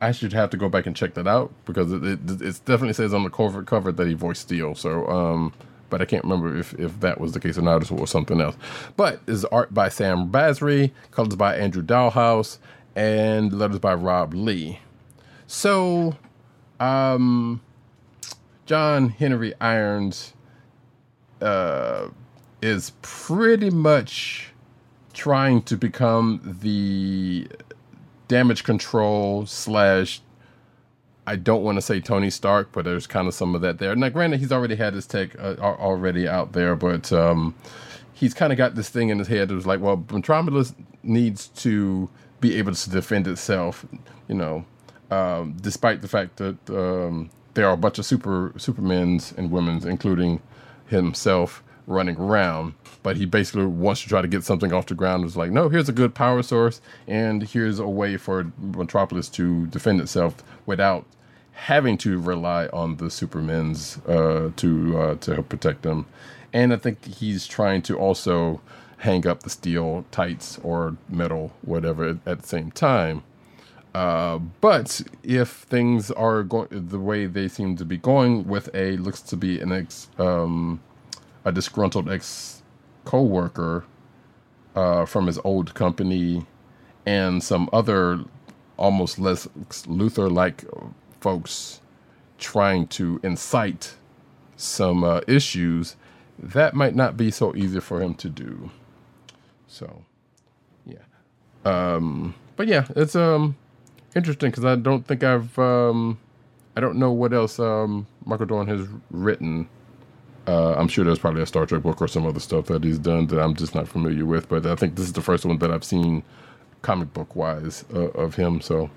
I should have to go back and check that out because it, it, it definitely says on the cover cover that he voiced Steel. So, um, but I can't remember if, if that was the case or not, or something else. But is art by Sam Basri, colors by Andrew Dalhouse, and letters by Rob Leigh. So, um, John Henry Irons uh, is pretty much trying to become the damage control slash I don't want to say Tony Stark, but there's kind of some of that there. Now, granted, he's already had his tech uh, already out there, but um, he's kind of got this thing in his head that was like, well, Metropolis needs to be able to defend itself, you know, um, despite the fact that um, there are a bunch of super supermen's and women's, including himself, running around but he basically wants to try to get something off the ground. It was like, no, here's a good power source, and here's a way for Metropolis to defend itself without having to rely on the Supermen's uh, to uh, to protect them. And I think he's trying to also hang up the steel tights or metal, whatever, at the same time. Uh, but if things are going the way they seem to be going, with a looks to be an ex, um, a disgruntled ex coworker uh, from his old company and some other almost Lex Luthor like folks trying to incite some uh, issues, that might not be so easy for him to do. So, yeah. Um, but yeah, it's um interesting because I don't think I've um I don't know what else um Michael Dorn has written. Uh, I'm sure there's probably a Star Trek book or some other stuff that he's done that I'm just not familiar with, but I think this is the first one that I've seen comic book wise uh, of him. So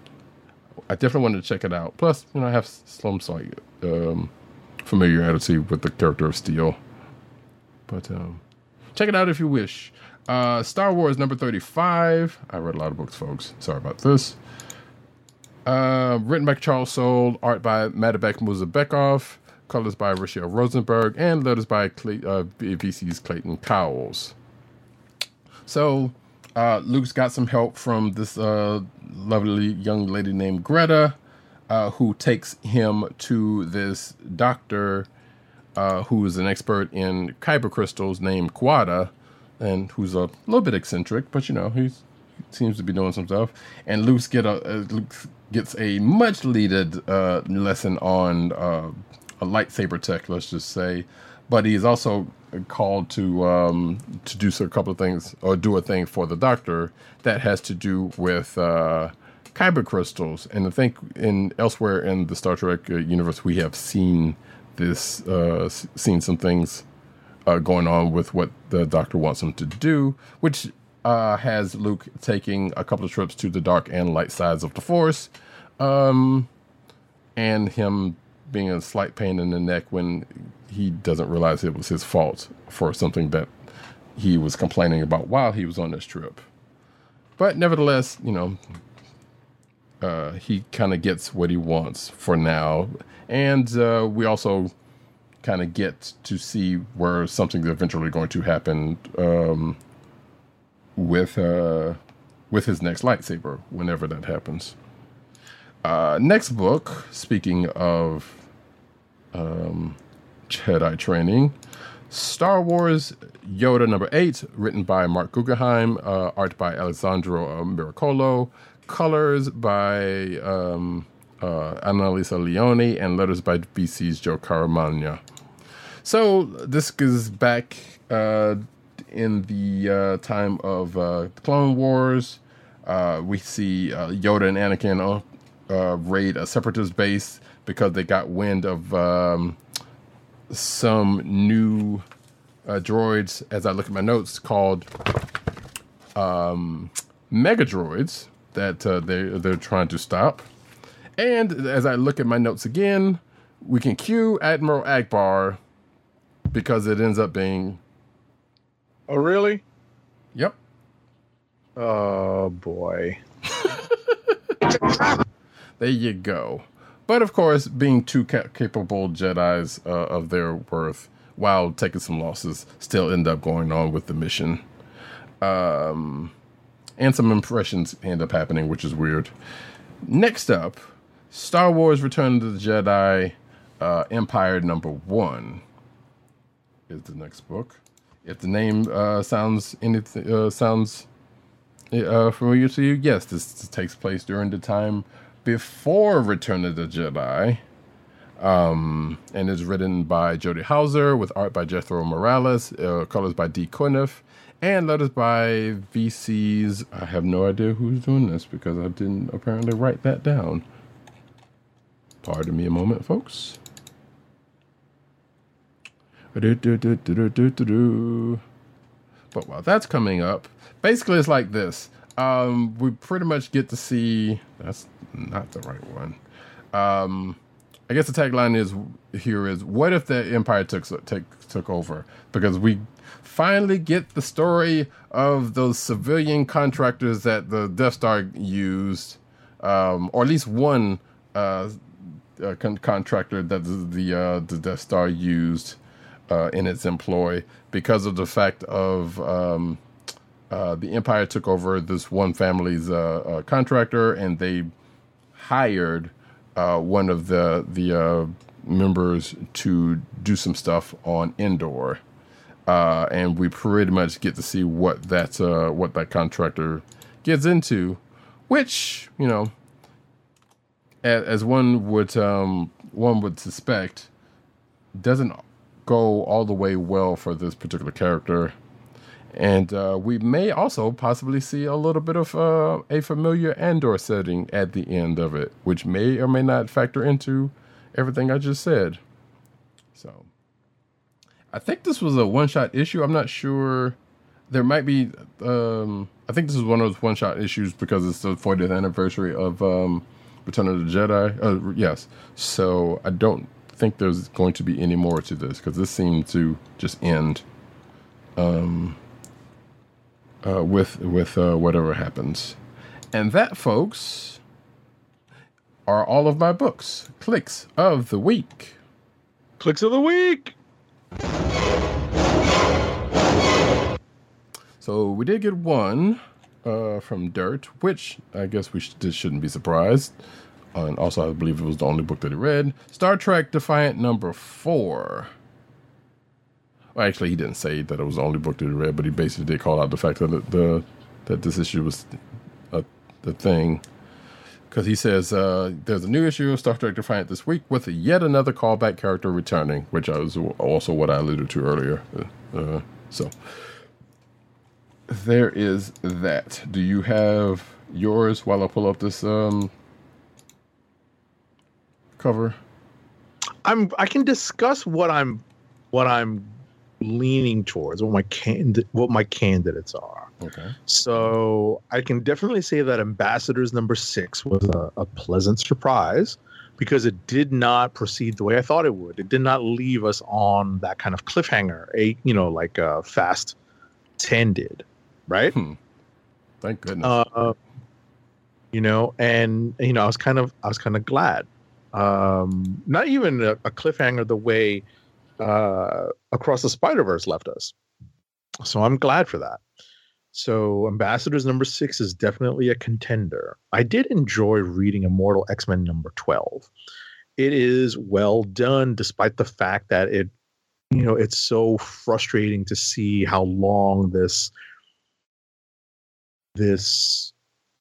I definitely wanted to check it out. Plus, you know, I have some slight um, familiarity with the character of Steel. But um, check it out if you wish. Uh, Star Wars number 35. I read a lot of books, folks. Sorry about this. Uh, written by Charles Soule, art by Madibek Musabekov, colors by Rachel Rosenberg, and letters by Clay, uh, VC's Clayton Cowles. So, uh, Luke's got some help from this uh, lovely young lady named Greta, uh, who takes him to this doctor uh, who is an expert in kyber crystals named Quada, and who's a little bit eccentric, but you know he seems to be doing some stuff. And Luke's get a uh, Luke gets a much needed uh, lesson on a lightsaber tech, let's just say. But he's also called to um, to do a couple of things or do a thing for the doctor that has to do with uh, kyber crystals. And I think in elsewhere in the Star Trek uh, universe, we have seen this uh, seen some things uh, going on with what the doctor wants him to do, which uh, has Luke taking a couple of trips to the dark and light sides of the Force, um, and him being a slight pain in the neck when he doesn't realize it was his fault for something that he was complaining about while he was on this trip. But nevertheless, you know, uh, he kind of gets what he wants for now. And uh, we also kind of get to see where something's eventually going to happen um, with uh, with his next lightsaber, whenever that happens. Uh, next book, speaking of um, Jedi training, Star Wars Yoda number eight, written by Mark Guggenheim, uh, art by Alessandro Miracolo, colors by um, uh, Annalisa Leoni, and letters by VC's Joe Caramagna. So this is back uh, in the uh, time of uh, the Clone Wars. Uh, we see Yoda and Anakin raid a separatist base because they got wind of um, some new uh, droids. As I look at my notes, called um, Mega Droids that uh, they they're trying to stop. And as I look at my notes again, we can cue Admiral Akbar because it ends up being Oh, really? yep. Oh boy. There you go. But of course, being two ca- capable Jedi's uh, of their worth, while taking some losses, still end up going on with the mission. Um, and some impressions end up happening, which is weird. Next up, Star Wars: Return of the Jedi, uh, Empire number one is the next book. If the name uh, sounds anything uh, sounds uh, familiar to you, yes, this takes place during the time before Return of the Jedi. Um, and is written by Jody Hauser with art by Jethro Morales, uh, colors by Dee Cunniffe, and letters by VC's. I have no idea who's doing this because I didn't apparently write that down. Pardon me a moment, folks. But while that's coming up, basically it's like this. Um, we pretty much get to see. That's not the right one. Um, I guess the tagline is here is what if the Empire took took took over? Because we finally get the story of those civilian contractors that the Death Star used, um, or at least one uh, uh, con- contractor that the the, uh, the Death Star used uh, in its employ because of the fact of um, uh, the Empire took over this one family's uh, uh, contractor, and they hired uh, one of the the members to do some stuff on uh, and we pretty much get to see what that what that contractor gets into, which you know, as, as one would um, one would suspect, doesn't go all the way well for this particular character. And uh, we may also possibly see a little bit of uh, a familiar Andor setting at the end of it, which may or may not factor into everything I just said. So, I think this was a one shot issue. I'm not sure. There might be. Um, I think this is one of those one shot issues because it's the 40th anniversary of um, Return of the Jedi. Uh, yes. So, I don't think there's going to be any more to this because this seemed to just end. Um, uh, with with uh, whatever happens. And that, folks, are all of my books. Kliqs of the week. Kliqs of the week. So we did get one uh, from Dirt, which I guess we sh- just shouldn't be surprised. Uh, and also, I believe it was the only book that he read. Star Trek Defiant number four. Well, actually, he didn't say that it was the only book that he read, but he basically did call out the fact that the that this issue was a, the thing. Because he says uh, there's a new issue of Star Trek Defiant this week with yet another callback character returning, which was also what I alluded to earlier. Uh, uh, so there is that. Do you have yours while I pull up this um, cover? I'm. I can discuss what I'm, what I'm leaning towards. What my cand, what my candidates are. Okay. So I can definitely say that Ambassadors number six was a, a pleasant surprise because it did not proceed the way I thought it would. It did not leave us on that kind of cliffhanger, a you know, like a fast ten did, right? Hmm. Thank goodness. Uh, you know, and you know, I was kind of I was kind of glad. Um, not even a, a cliffhanger the way uh, Across the Spider Verse left us. So I'm glad for that. So Ambassadors number six is definitely a contender. I did enjoy reading Immortal X Men number twelve. It is well done, despite the fact that it, you know, it's so frustrating to see how long this this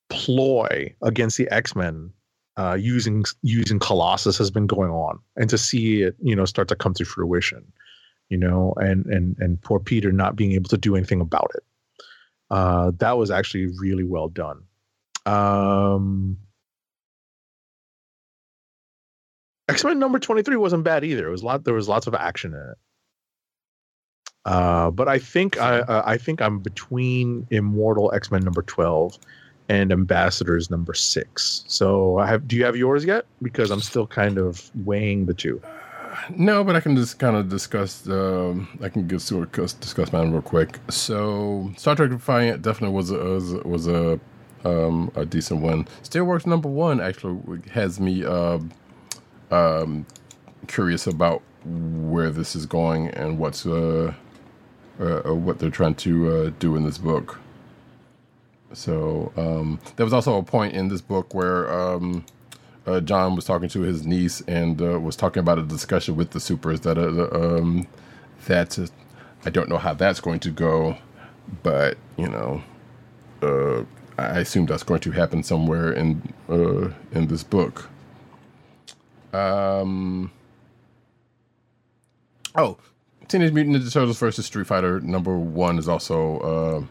ploy against the X Men uh, using using Colossus has been going on, and to see it, you know, start to come to fruition, you know, and and and poor Peter not being able to do anything about it. Uh, that was actually really well done. Um, X Men number twenty three wasn't bad either. It was lot. There was lots of action in it. Uh, but I think I uh, I think I'm between Immortal X Men number twelve and Ambassadors number six. So I have. Do you have yours yet? Because I'm still kind of weighing the two. No, but I can just kind of discuss. Um, I can just sort of discuss mine real quick. So, Star Trek Defiant definitely was a, was, a- was a um, a decent one. Steelworks number one actually has me uh, um, curious about where this is going and what's uh, uh, uh, what they're trying to uh, do in this book. So um, there was also a point in this book where um, uh, John was talking to his niece and uh, was talking about a discussion with the supers that uh, um, that I don't know how that's going to go, but you know, uh, I assume that's going to happen somewhere in uh, in this book. Um. Oh, Teenage Mutant Ninja Turtles versus Street Fighter number one is also uh,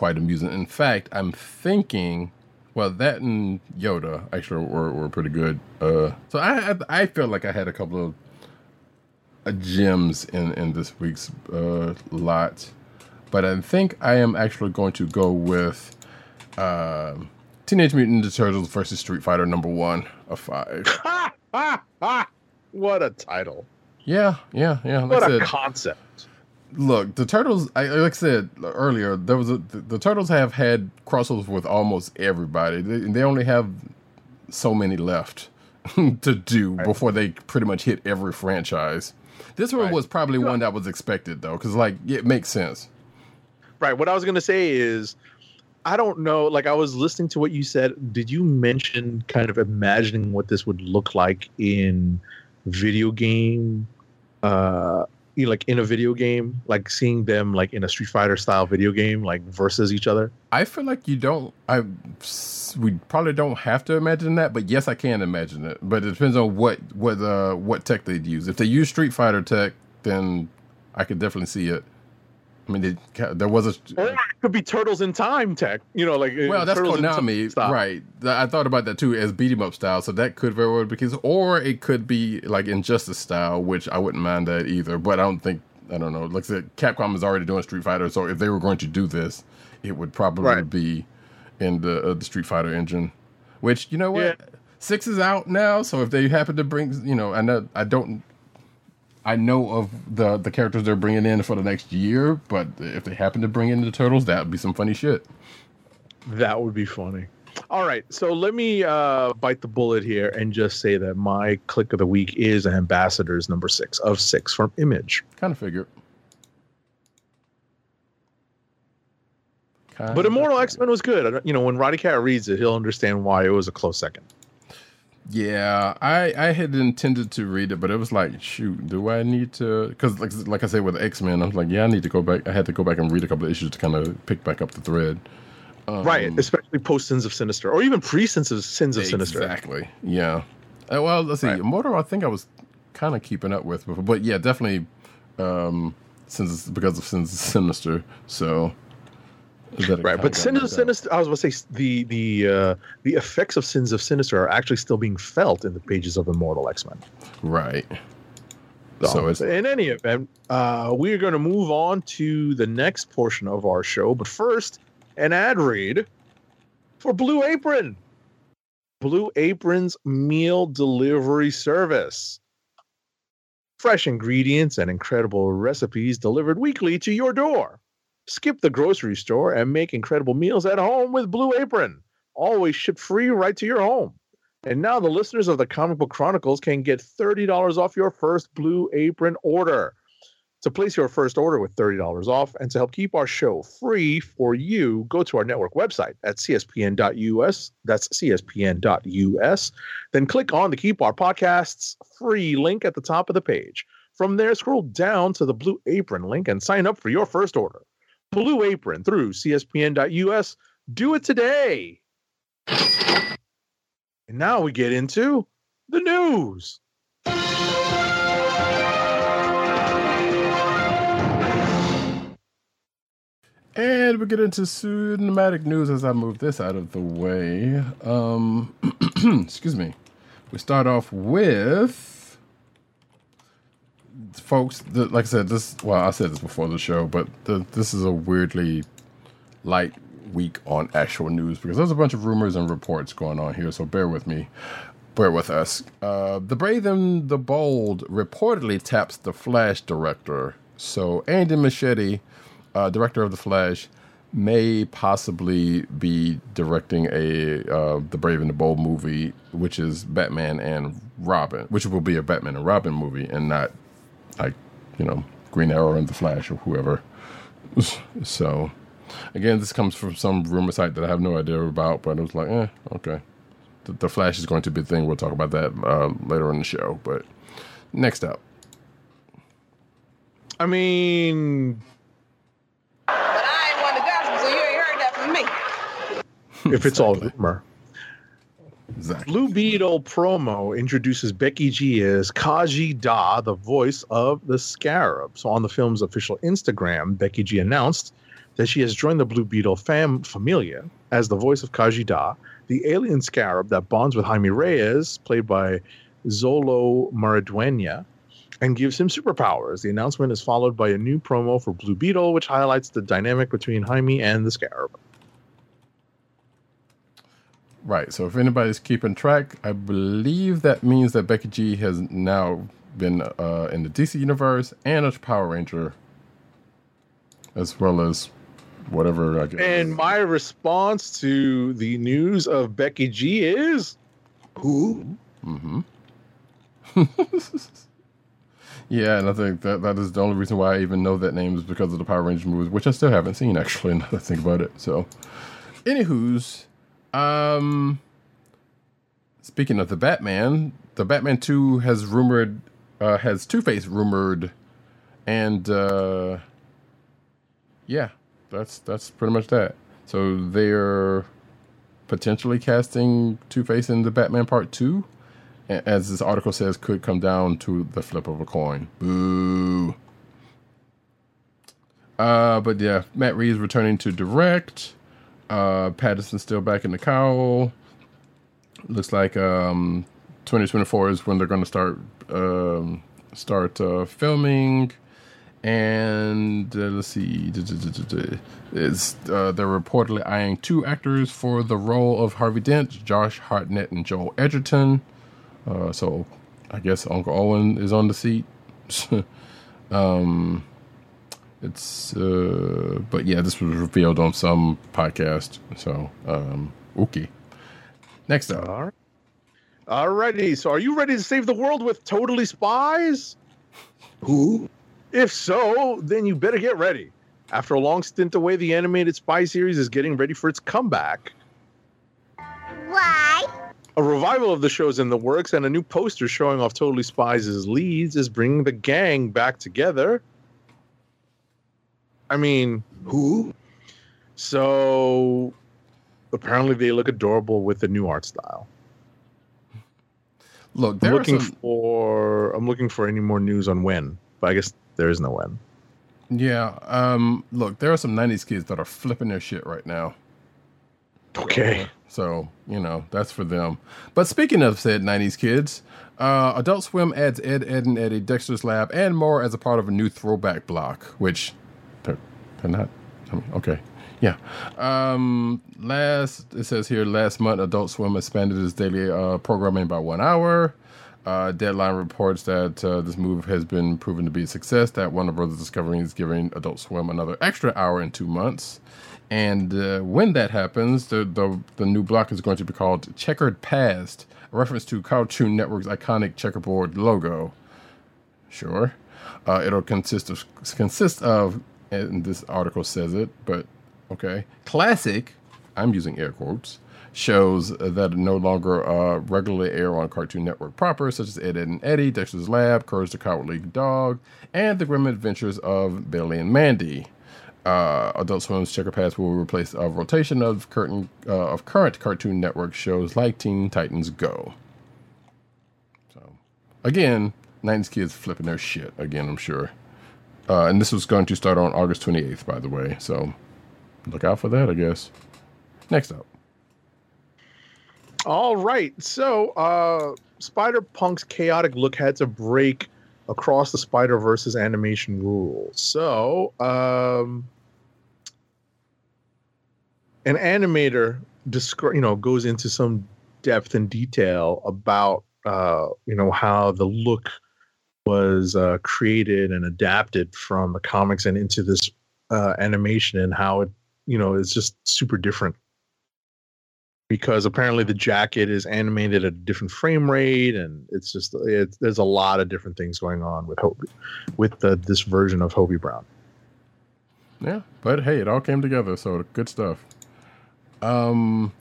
quite amusing. In fact, I'm thinking, well, that and Yoda actually were, were pretty good. Uh, so I I felt like I had a couple of uh, gems in in this week's uh, lot, but I think I am actually going to go with uh, Teenage Mutant Ninja Turtles versus Street Fighter number one of five. Ha ha ha! What a title! yeah, yeah, yeah. Like What a said, concept! Look, the turtles. I like I said earlier, there was a, the, the turtles have had crossovers with almost everybody. They, they only have so many left to do before they pretty much hit every franchise. This one Right. was probably one that was expected though, because like it makes sense. Right. What I was gonna say is, I don't know. Like I was listening to what you said. Did you mention kind of imagining what this would look like in video game? Uh, you know, like in a video game, like seeing them like in a Street Fighter style video game, like versus each other. I feel like you don't. I we probably don't have to imagine that, but yes, I can imagine it. But it depends on what what uh what tech they'd use. If they use Street Fighter tech, then I could definitely see it. I mean, they, there was a Or it could be Turtles in Time tech. You know, like well, that's Turtles Konami, right? I thought about that too as beat 'em up style, so that could very well be because, or it could be like Injustice style, which I wouldn't mind that either. But I don't think I don't know. Like I said, Capcom is already doing Street Fighter, so if they were going to do this, it would probably Right. be in the uh, the Street Fighter engine. Which you know what, Yeah. six is out now, so if they happen to bring, you know, I know I don't. I know of the the characters they're bringing in for the next year, but if they happen to bring in the turtles, that would be some funny shit. That would be funny. All right, so let me uh, bite the bullet here and just say that my kliq of the week is Ambassadors number six of six from Image. Kind of figured. Kinda But Immortal. X Men was good. You know, when Roddy Cat reads it, he'll understand why it was a close second. Yeah, I I had intended to read it, but it was like, shoot, do I need to? Because like like I said with X Men, I was like, yeah, I need to go back. I had to go back and read a couple of issues to kind of pick back up the thread. Um, right, especially post Sins of Sinister, or even pre Sins of Sins of Sinister. Exactly. Yeah. Uh, well, let's see. Right. Immortal, I think I was kind of keeping up with, before, but yeah, definitely. Um, since because of Sins of Sinister, so. Right, but Sins of. Sinister, I was going to say the the uh, the effects of Sins of Sinister are actually still being felt in the pages of Immortal X Men. Right. So it's in any event, uh, we are going to move on to the next portion of our show. But first, an ad read for Blue Apron. Blue Apron's meal delivery service. Fresh ingredients and incredible recipes delivered weekly to your door. Skip the grocery store and make incredible meals at home with Blue Apron. Always shipped free right to your home. And now the listeners of the Comic Book Chronicles can get $30 off your first Blue Apron order. To place your first order with $30 off and to help keep our show free for you, go to our network website at cspn.us. That's cspn.us. Then click on the Keep Our Podcasts free link at the top of the page. From there, scroll down to the Blue Apron link and sign up for your first order. Blue Apron through cspn.us. Do it today. And now we get into the news. And we get into cinematic news as I move this out of the way. Um, excuse me. We start off with folks. The, like I said, this. Well, I said this before the show, but the, this is a weirdly light week on actual news because there's a bunch of rumors and reports going on here. So bear with me. Bear with us. Uh, the Brave and the Bold reportedly taps the Flash director. So Andy Muschietti, uh, director of the Flash, may possibly be directing a uh, the Brave and the Bold movie, which is Batman and Robin, which will be a Batman and Robin movie, and not like you know Green Arrow and the Flash or whoever. so again, this comes from some rumor site that I have no idea about, but it was like, eh, okay. The, the Flash is going to be the thing. We'll talk about that uh, later in the show. But next up, I mean, But I ain't one of the gospel, so you ain't heard that from me. if it's all rumor. Zach. Blue Beetle promo introduces Becky G as Khaji Da, the voice of the Scarab. So on the film's official Instagram, Becky G announced that she has joined the Blue Beetle fam familia as the voice of Khaji Da, the alien scarab that bonds with Jaime Reyes, played by Xolo Maridueña, and gives him superpowers. The announcement is followed by a new promo for Blue Beetle, which highlights the dynamic between Jaime and the scarab. Right. So if anybody's keeping track, I believe that means that Becky G has now been uh, in the DC universe and a Power Ranger, as well as whatever. I guess. And my response to the news of Becky G is who? Mm-hmm. yeah, and I think that that is the only reason why I even know that name is because of the Power Rangers movies, which I still haven't seen actually. Now that I think about it. So, anywho's, um, speaking of the Batman, the Batman Two has rumored uh, has Two Face rumored, and uh, yeah, that's that's pretty much that. So they're potentially casting Two Face in the Batman Part Two as this article says, could come down to the flip of a coin. Boo. Uh, but yeah, Matt Reeves returning to direct. Uh, Pattinson's still back in the cowl. Looks like um, 2024 is when they're going to start um, start uh, filming. And uh, let's see, is uh, they're reportedly eyeing two actors for the role of Harvey Dent: Josh Hartnett and Joel Edgerton. Uh, so, I guess Uncle Owen is on the seat. um, it's uh, but yeah, this was revealed on some podcast. So, um, okay. Next up, All right. Alrighty. So, are you ready to save the world with Totally Spies? Who? If so, then you better get ready. After a long stint away, the animated spy series is getting ready for its comeback. Why? A revival of the show is in the works, and a new poster showing off Totally Spies leads is bringing the gang back together. I mean, Who? so apparently they look adorable with the new art style. look, I'm looking some. for I'm looking for any more news on when, but I guess there is no when. Yeah, um, look, there are some '90s kids that are flipping their shit right now. Okay. So, you know, that's for them. But speaking of said 90s kids, uh, Adult Swim adds Ed, Edd, and Eddy, Dexter's Lab, and more as a part of a new throwback block, which they're, not. I mean, okay. Yeah. Um, last, it says here, last month, Adult Swim expanded its daily uh, programming by one hour. Uh, Deadline reports that uh, this move has been proven to be a success, that Warner Brothers Discovery is giving Adult Swim another extra hour in two months. And uh, when that happens, the, the the new block is going to be called Checkered Past, a reference to Cartoon Network's iconic checkerboard logo. Sure, uh, it'll consist of consist of, and this article says it, but okay, classic. I'm using air quotes. Shows that no longer uh, regularly air on Cartoon Network proper, such as Ed, Edd and Eddy, Dexter's Lab, Courage the Cowardly Dog, and The Grim Adventures of Billy and Mandy uh, Adult Swim's Checkered Past will replace a rotation of curtain uh, of current Cartoon Network shows like Teen Titans Go. So, again, 90s kids flipping their shit again. I'm sure. Uh, and this was going to start on August 28th, by the way. So, look out for that, I guess. Next up, All right. So, uh, Spider Punk's chaotic look had to break across the Spider Verse's animation rules. So, um, an animator descri- you know goes into some depth and detail about uh, you know how the look was uh, created and adapted from the comics and into this uh, animation and how it you know is just super different because apparently the jacket is animated at a different frame rate and it's just there's a lot of different things going on with Hobie, with the, this version of Hobie Brown. yeah. But hey, it all came together, so good stuff. Um,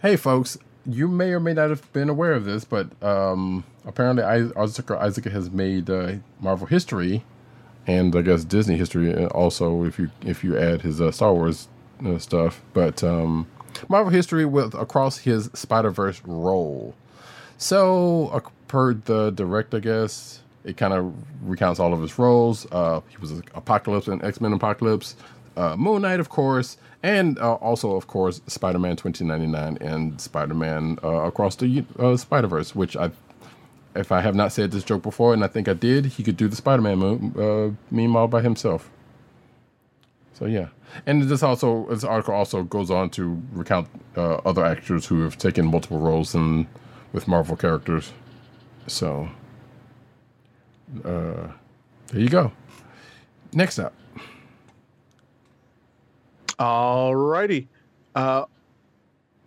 hey, folks, you may or may not have been aware of this, but um, apparently Isaac has made uh, Marvel history, and I guess Disney history uh, also if you if you add his uh, Star Wars uh, stuff. But um, Marvel history with across his Spider Verse role. So uh, per the direct, I guess it kind of recounts all of his roles. Uh, he was Apocalypse and X Men Apocalypse, Moon Knight, of course, and uh, also, of course, Spider Man 2099 and Spider Man uh, Across the uh, Spider Verse, which I, if I have not said this joke before, and I think I did, he could do the Spider Man uh, meme all by himself. So yeah, and this also this article also goes on to recount uh, other actors who have taken multiple roles in with Marvel characters. So uh, there you go. Next up, All righty. Uh,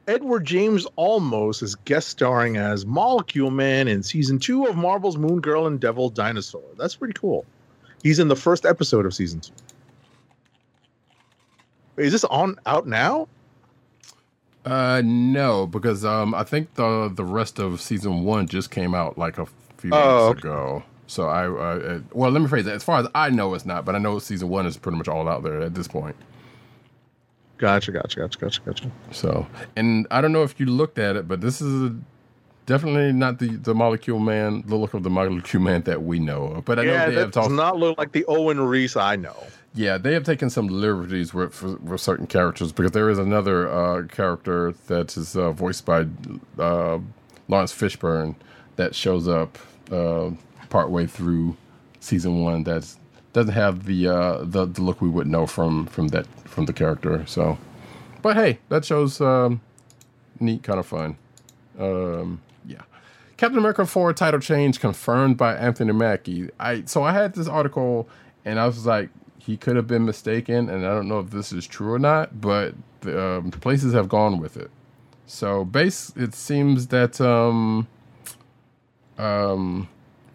Edward James Olmos is guest starring as Molecule Man in season two of Marvel's Moon Girl and Devil Dinosaur. That's pretty cool. He's in the first episode of season two. Is this on out now? uh, no, because um, I think the the rest of season one just came out like a few Oh, weeks okay. ago. So I, uh, well, let me phrase that. As far as I know, it's not, but I know season one is pretty much all out there at this point. Gotcha, gotcha, gotcha, gotcha, gotcha. So, and I don't know if you looked at it, but this is a definitely not the the Molecule Man, the look of the Molecule Man that we know of. But I know yeah, they that have does not look like the Owen Reece I know. Yeah, they have taken some liberties with, with certain characters because there is another uh, character that is uh, voiced by uh, Laurence Fishburne that shows up uh, partway through season one that doesn't have the, uh, the the look we would know from from that from the character. So, but hey, that shows um, neat, kind of fun. Um, yeah. Captain America 4 title change confirmed by Anthony Mackie. I so I had this article and I was like, he could have been mistaken, and I don't know if this is true or not, but the um, places have gone with it. So base, it seems that um, um,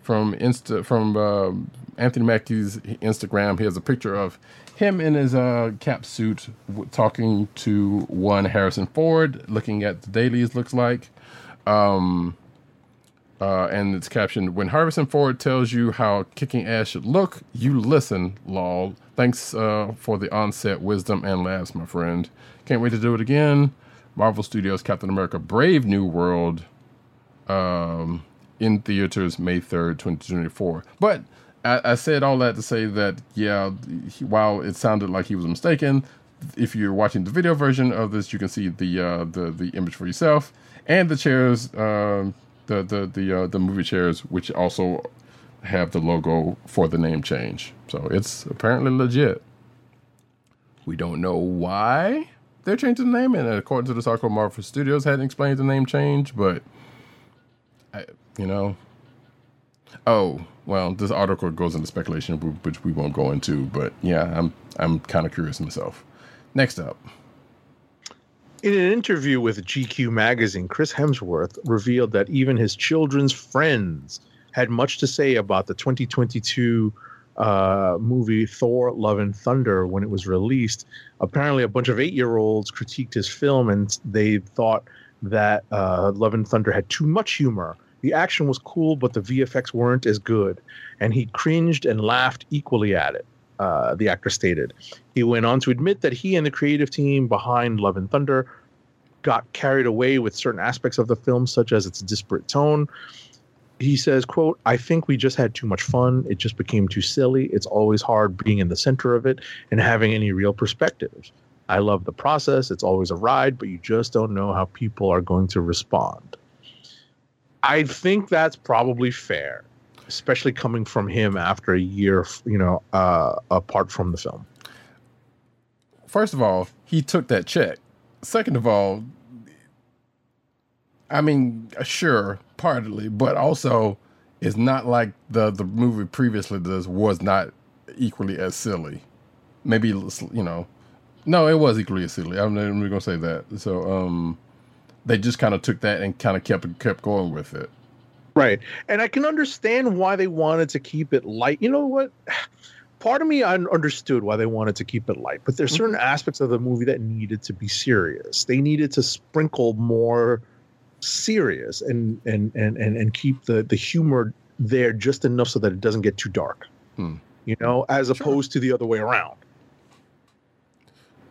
from Insta from uh, Anthony Mackie's Instagram, he has a picture of him in his uh, cap suit w- talking to one Harrison Ford, looking at the dailies. Looks like. Um, uh, and it's captioned When Harrison Ford tells you how kicking ass should look, you listen, lol. Thanks uh, for the onset wisdom and laughs, my friend. Can't wait to do it again. Marvel Studios Captain America Brave New World um, in theaters May 3rd, 2024. But I, I said all that to say that, yeah, he, while it sounded like he was mistaken, if you're watching the video version of this, you can see the uh, the the image for yourself and the chairs, uh, the the the uh, the movie chairs, which also have the logo for the name change. So it's apparently legit. We don't know why they're changing the name, and according to this article, Marvel Studios hadn't explained the name change, but I, you know, oh well, this article goes into speculation, which we won't go into. But yeah, I'm I'm kind of curious myself. Next up. In an interview with GQ magazine, Chris Hemsworth revealed that even his children's friends had much to say about the 2022 uh, movie Thor: Love and Thunder when it was released. Apparently, a bunch of eight-year-olds critiqued his film, and they thought that uh, Love and Thunder had too much humor. The action was cool, but the VFX weren't as good, and he cringed and laughed equally at it. Uh, the actor stated. He went on to admit that he and the creative team behind Love and Thunder got carried away with certain aspects of the film, such as its disparate tone. He says, quote, I think we just had too much fun. It just became too silly. It's always hard being in the center of it and having any real perspectives. I love the process. It's always a ride, but you just don't know how people are going to respond. I think that's probably fair, especially coming from him after a year, you know, uh, apart from the film. First of all, he took that check. Second of all, I mean, sure, partly, but also it's not like the the movie previously this was not equally as silly. Maybe you know, no, it was equally as silly. I'm not even gonna say that. So, um, they just kind of took that and kind of kept kept going with it. Right. And I can understand why they wanted to keep it light. You know what? Part of me I understood why they wanted to keep it light, but there's certain aspects of the movie that needed to be serious. They needed to sprinkle more serious and and and and, and keep the the humor there just enough so that it doesn't get too dark. Hmm. You know, as opposed to the other way around.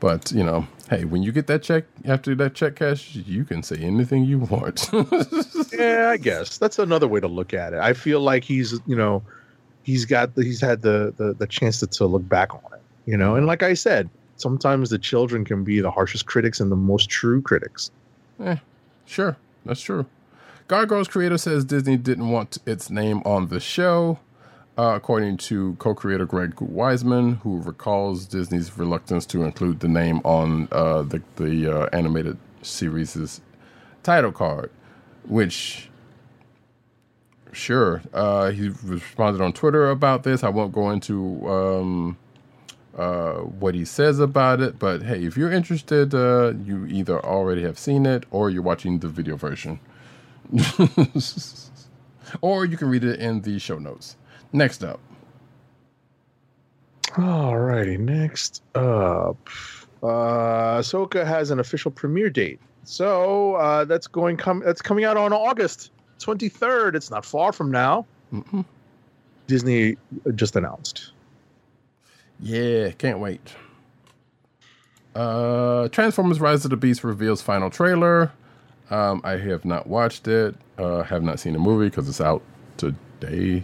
But you know, hey, when you get that check after that check cash, you can say anything you want. yeah, I guess that's another way to look at it. I feel like he's, you know, he's got the, he's had the, the the chance to, to look back on it, you know. And like I said, sometimes the children can be the harshest critics and the most true critics. Eh, sure, that's true. Gargoyles creator says Disney didn't want its name on the show. Uh, according to co-creator Greg Weisman, who recalls Disney's reluctance to include the name on uh, the the uh, animated series' title card, which sure uh, he responded on Twitter about this. I won't go into um, uh, what he says about it, but hey, if you're interested, uh, you either already have seen it or you're watching the video version, or you can read it in the show notes. Next up. Alrighty, next up. Uh Ahsoka has an official premiere date. So uh that's going come that's coming out on August 23rd. It's not far from now. Mm-mm. Disney just announced. Yeah, can't wait. Uh Transformers Rise of the Beast reveals final trailer. Um, I have not watched it. Uh, have not seen the movie because it's out today.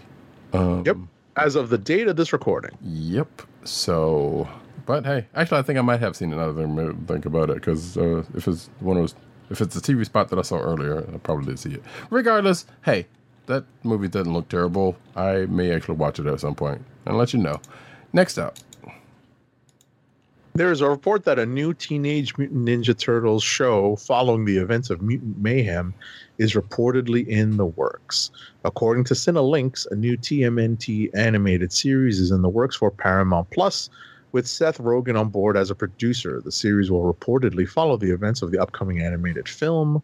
Um, Yep. As of the date of this recording. Yep. So, but hey, actually, I think I might have seen another thing. Think about it because uh, if it's one of those, if it's a TV spot that I saw earlier, I probably did see it. Regardless, hey, that movie doesn't look terrible. I may actually watch it at some point and let you know. Next up, There is a report that a new Teenage Mutant Ninja Turtles show following the events of Mutant Mayhem is reportedly in the works. According to Cinelinx, a new TMNT animated series is in the works for Paramount Plus, with Seth Rogen on board as a producer. The series will reportedly follow the events of the upcoming animated film.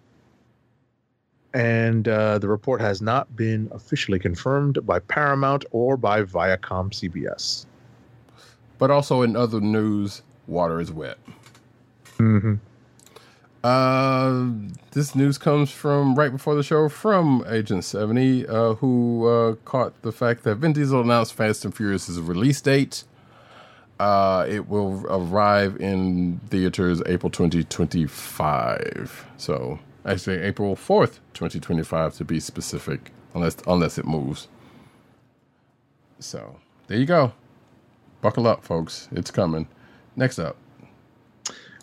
And uh, the report has not been officially confirmed by Paramount or by Viacom CBS. but also in other news, water is wet. Mm-hmm. Uh, this news comes from right before the show from Agent 70, uh, who uh, caught the fact that Vin Diesel announced Fast and Furious' release date. Uh, it will arrive in theaters April 2025. So, actually, April 4th, 2025 to be specific, unless unless it moves. So, there you go. Buckle up, folks. It's coming. Next up.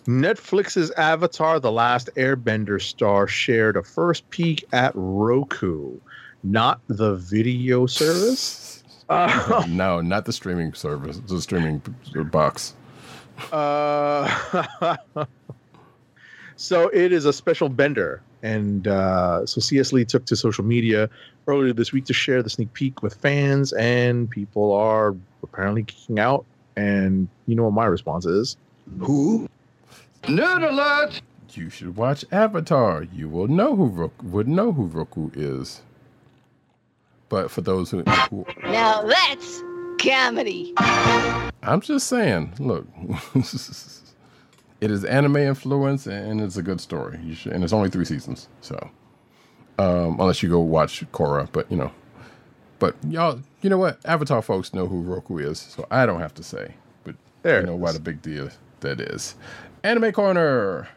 Netflix's Avatar: The Last Airbender star shared a first peek at Roku, not the video service. Uh, no, not the streaming service, the streaming box. uh, so it is a special bender, and uh, so CS Lee took to social media earlier this week to share the sneak peek with fans, and people are apparently geeking out. And you know what my response is? Who? Nerd alert! You should watch Avatar. You will know who Roku, would know who Roku is. But for those who, who Now that's comedy. I'm just saying, look, it is anime influence and it's a good story. You should, and it's only three seasons, so um, unless you go watch Korra, but you know, but y'all, you know what? Avatar folks know who Roku is, so I don't have to say. But There you know is. what a big deal that is. Anime corner.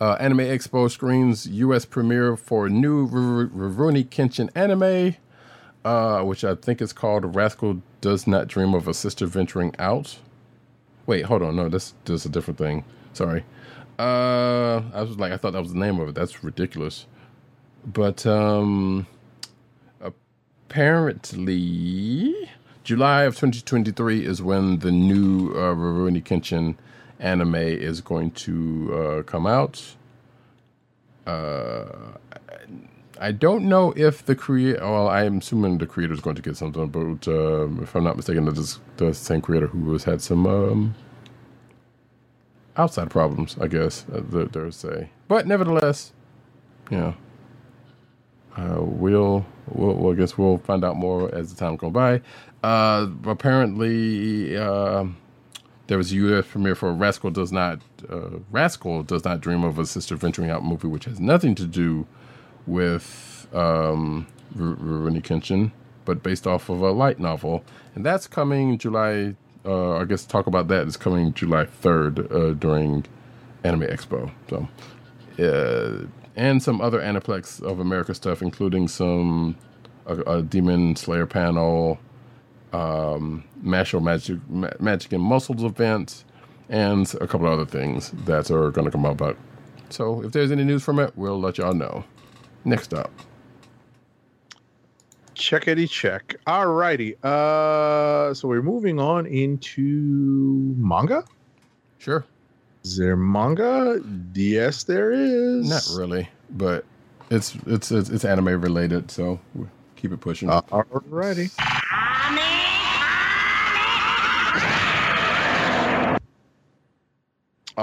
Uh, anime Expo screens U.S. premiere for new R- Rurouni Kenshin anime, uh, which I think is called "Rascal Does Not Dream of a Sister Venturing Out." Wait, hold on, no, that's just a different thing. Sorry. Uh, I was like, I thought that was the name of it. That's ridiculous. But um, apparently, July of 2023 is when the new uh, Rurouni Kenshin anime is going to uh, come out. Uh, I don't know if the creator. Well, I'm assuming the creator is going to get something, but um, if I'm not mistaken, is the same creator who has had some um, outside problems. I guess uh, there- there's say, but nevertheless, yeah. Uh, we'll, we'll, I guess we'll find out more as the time goes by. Uh, apparently, uh, there was a U.S. premiere for Rascal Does Not uh, Rascal Does Not Dream of a Sister Venturing Out movie, which has nothing to do with um, Rurouni Kenshin, but based off of a light novel, and that's coming July. Uh, I guess talk about that is coming July third uh, during Anime Expo. So, uh, and some other Aniplex of America stuff, including some a, a Demon Slayer panel, um, Martial Magic, Ma- Magic and Muscles event, and a couple other things that are going to come about. So if there's any news from it, we'll let y'all know. Next up, Checkity check. Alrighty. Uh, so we're moving on into manga. sure, Is there manga? Yes, there is. not really, but it's it's it's, it's anime related, so we'll keep it pushing. Uh, alrighty. Uh,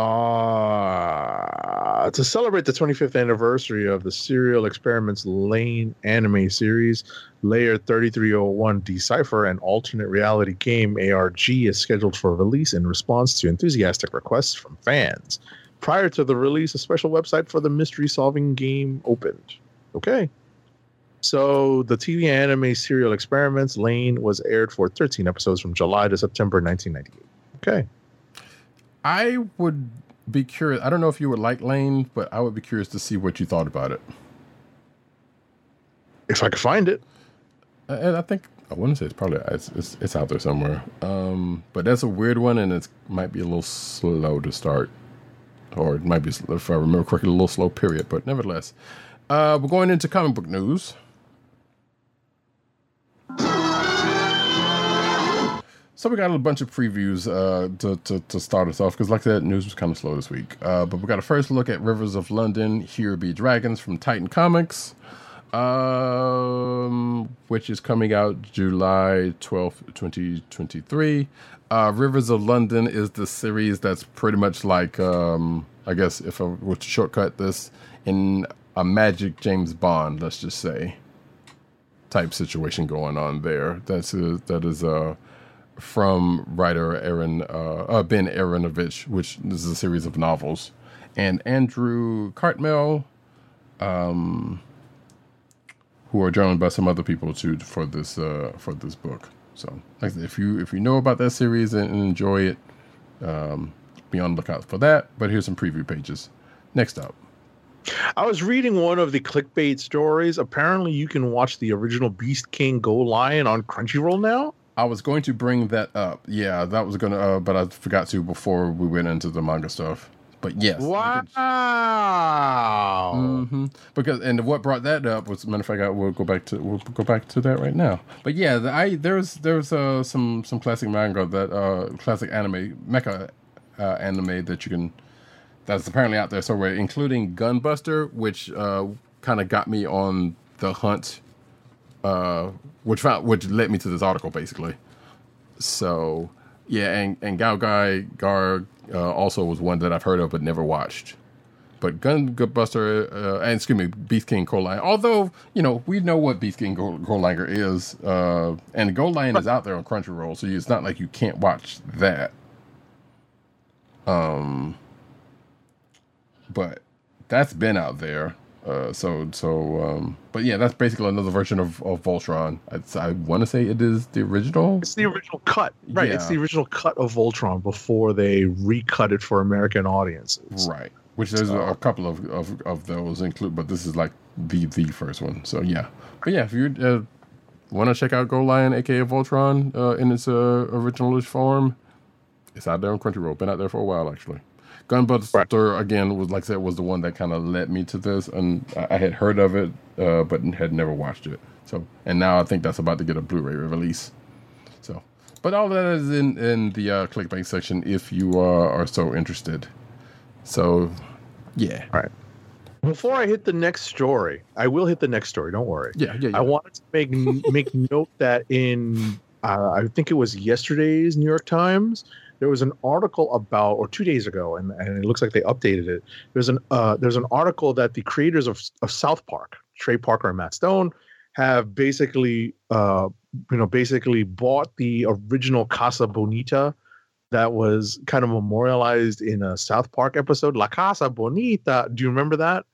Uh, to celebrate the 25th anniversary of the Serial Experiments Lain anime series, Layer 3301 Decipher, an alternate reality game ARG, is scheduled for release in response to enthusiastic requests from fans. Prior to the release, a special website for the mystery solving game opened. Okay. So the TV anime Serial Experiments Lain was aired for 13 episodes from July to September 1998. Okay. I would be curious. I don't know if you would like Lain, but I would be curious to see what you thought about it. If I could find it. And I think I wouldn't say it's probably it's it's, it's out there somewhere. Um, but that's a weird one, and it might be a little slow to start, or it might be, if I remember correctly, a little slow period. But nevertheless, uh, we're going into comic book news. So we got a bunch of previews uh, to, to, to start us off because, like said, news was kind of slow this week. Uh, but we got a first look at Rivers of London, Here Be Dragons from Titan Comics, um, which is coming out July 12th, 2023. Uh, Rivers of London is the series that's pretty much like, um, I guess, if I were to shortcut this, in a Magic James Bond, let's just say, type situation going on there. That's a, that is a from writer Aaron uh, uh, Ben Aaronovitch, which is a series of novels, and Andrew Cartmel, um, who are joined by some other people too for this uh, for this book. So, if you if you know about that series and, and enjoy it, um, be on the lookout for that. But here's some preview pages. Next up. I was reading one of the clickbait stories. Apparently, you can watch the original Beast King Go Lion on Crunchyroll now. I was going to bring that up. Yeah, that was gonna, uh, but I forgot to before we went into the manga stuff. But yes, wow. Mm-hmm. Because and what brought that up was matter of fact, I will go back to we'll go back to that right now. But yeah, the, I there's there's uh, some some classic manga that uh, classic anime mecha uh, anime that you can that's apparently out there somewhere, including Gunbuster, which uh, kind of got me on the hunt uh, which found which led me to this article basically. So yeah, and and Gao Gai Gar uh, also was one that I've heard of but never watched. But Gun Buster uh, and excuse me, Beast King Gold. Although you know we know what Beast King Gold, is, uh, and Gold Lion is out there on Crunchyroll, so it's not like you can't watch that. Um, but that's been out there. Uh, so so um, but yeah, that's basically another version of, of Voltron. I, I want to say it is the original. It's the original cut, right? Yeah. It's the original cut of Voltron before they recut it for American audiences. Right. Which there's a couple of, of, of those include, but this is like the the first one. So yeah, but yeah, if you uh, want to check out Go Lion, aka Voltron, uh, in its uh, originalish form, it's out there on Crunchyroll. Been out there for a while actually. Gunbuster again was like I said was the one that kind of led me to this, and I, I had heard of it, uh, but had never watched it. So, and now I think that's about to get a Blu-ray release. So, but all that is in in the uh, clickbait section if you uh, are so interested. So, yeah. All right. Before I hit the next story, I will hit the next story. Don't worry. Yeah, yeah. yeah. I wanted to make make note that in uh, I think it was yesterday's New York Times, there was an article about, or two days ago, and, and it looks like they updated it. There's an uh, there's an article that the creators of of South Park, Trey Parker and Matt Stone, have basically uh, you know basically bought the original Casa Bonita that was kind of memorialized in a South Park episode, La Casa Bonita. Do you remember that?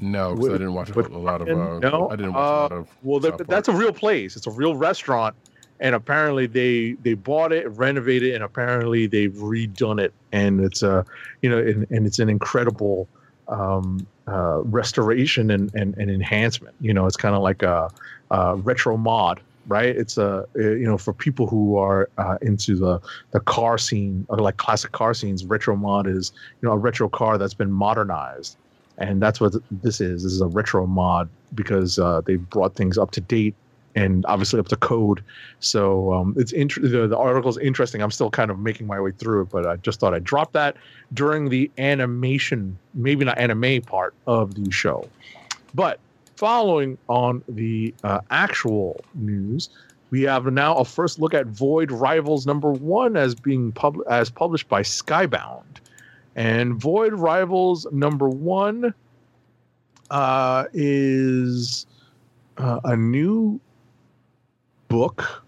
No, because I didn't watch a lot of. Uh, no, I didn't watch a lot Uh, of. well, that's a real place. It's a real restaurant, and apparently they they bought it, renovated, and apparently they've redone it, and it's a you know, and, and it's an incredible um, uh, restoration and, and and enhancement. You know, it's kind of like a, a retro mod. Right, it's a uh, you know for people who are uh, into the the car scene like classic car scenes. Retro mod is you know a retro car that's been modernized, and that's what this is. This is a retro mod because uh, they've brought things up to date and obviously up to code. So um, it's int- the, the is interesting. I'm still kind of making my way through it, but I just thought I'd drop that during the animation, maybe not anime part of the show. But following on the uh, actual news, we have now a first look at Void Rivals number one as being pub- as published by Skybound. And Void Rivals number one uh, is uh, a new book.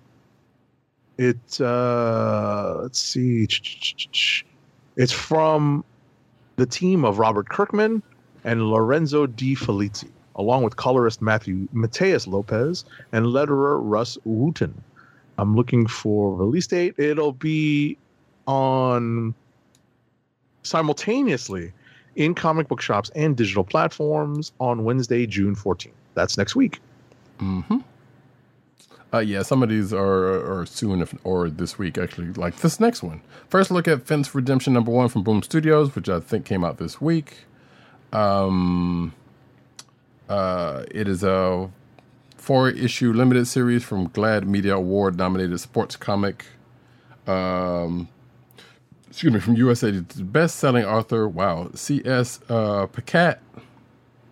It uh, let's see, it's from the team of Robert Kirkman and Lorenzo De Felici, along with colorist Matthew Matheus Lopes and letterer Rus Wooton. I'm looking for release date. It'll be on simultaneously in comic book shops and digital platforms on Wednesday, June 14th. That's next week. Mm-hmm. Uh, yeah, some of these are are soon if, or this week actually. Like this next one. First look at Fence Redemption number one from Boom Studios, which I think came out this week. Um, uh, it is a four issue limited series from GLAAD Media Award nominated sports comic. Um, excuse me, from USA, best selling author. Wow, C.S. Uh, Pacat,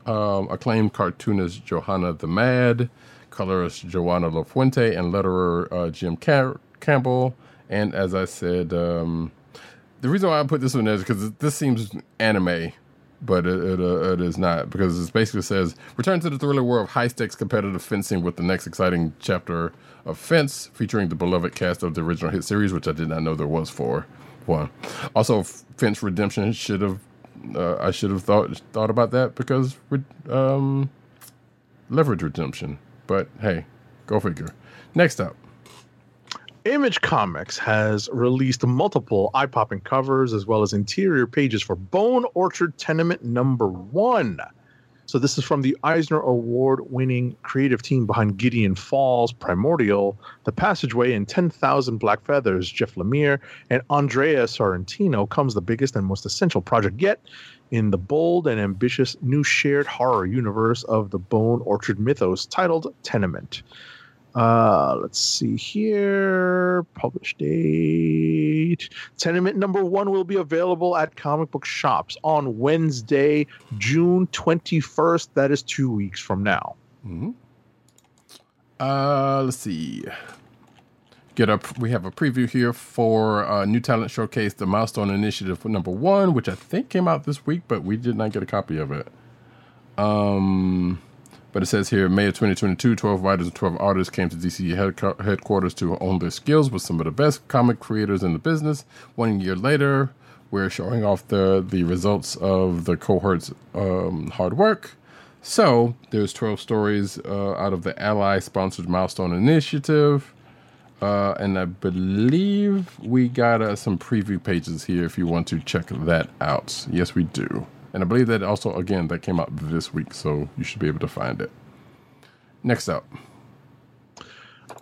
um, acclaimed cartoonist Johanna the Mad, colorist Joana LaFuente, and letterer uh, Jim Cam- Campbell. And as I said, um, the reason why I put this one is because this seems anime, but it, it, uh, it is not because it basically says return to the thriller world of high stakes competitive fencing with the next exciting chapter of Fence, featuring the beloved cast of the original hit series, which I did not know there was for one. Also, Fence Redemption should have uh, I should have thought thought about that because um, leverage redemption. But hey, go figure. Next up. Image Comics has released multiple eye popping covers as well as interior pages for Bone Orchard Tenement number one. So, this is from the Eisner Award winning creative team behind Gideon Falls, Primordial, The Passageway, and 10,000 Black Feathers. Jeff Lemire and Andrea Sorrentino comes the biggest and most essential project yet in the bold and ambitious new shared horror universe of the Bone Orchard mythos titled Tenement. Uh, let's see here. Published date. Tenement number one will be available at comic book shops on Wednesday, June 21st. That is two weeks from now. Mm-hmm. Uh, let's see. Get up. We have a preview here for uh, New Talent Showcase, the Milestone Initiative for number one, which I think came out this week, but we did not get a copy of it. Um, but it says here, May of 2022, 12 writers and 12 artists came to DC head- headquarters to own their skills with some of the best comic creators in the business. One year later, we're showing off the, the results of the cohort's um, hard work. So there's 12 stories uh, out of the Ally-sponsored Milestone Initiative. Uh, and I believe we got uh, some preview pages here if you want to check that out. Yes, we do. And I believe that also, again, that came out this week, so you should be able to find it. Next up.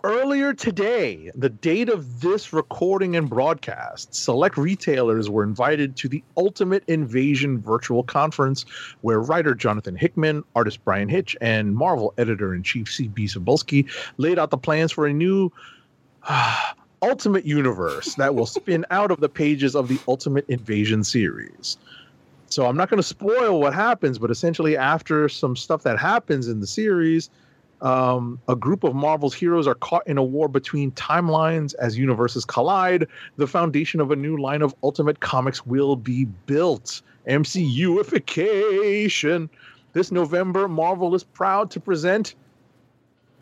Earlier today, the date of this recording and broadcast, select retailers were invited to the Ultimate Invasion virtual conference where writer Jonathan Hickman, artist Bryan Hitch, and Marvel editor in chief C.B. Cebulski laid out the plans for a new Ultimate Universe that will spin out of the pages of the Ultimate Invasion series. So I'm not going to spoil what happens, but essentially, after some stuff that happens in the series, um, a group of Marvel's heroes are caught in a war between timelines as universes collide. The foundation of a new line of Ultimate Comics will be built. MCUification. This November, Marvel is proud to present.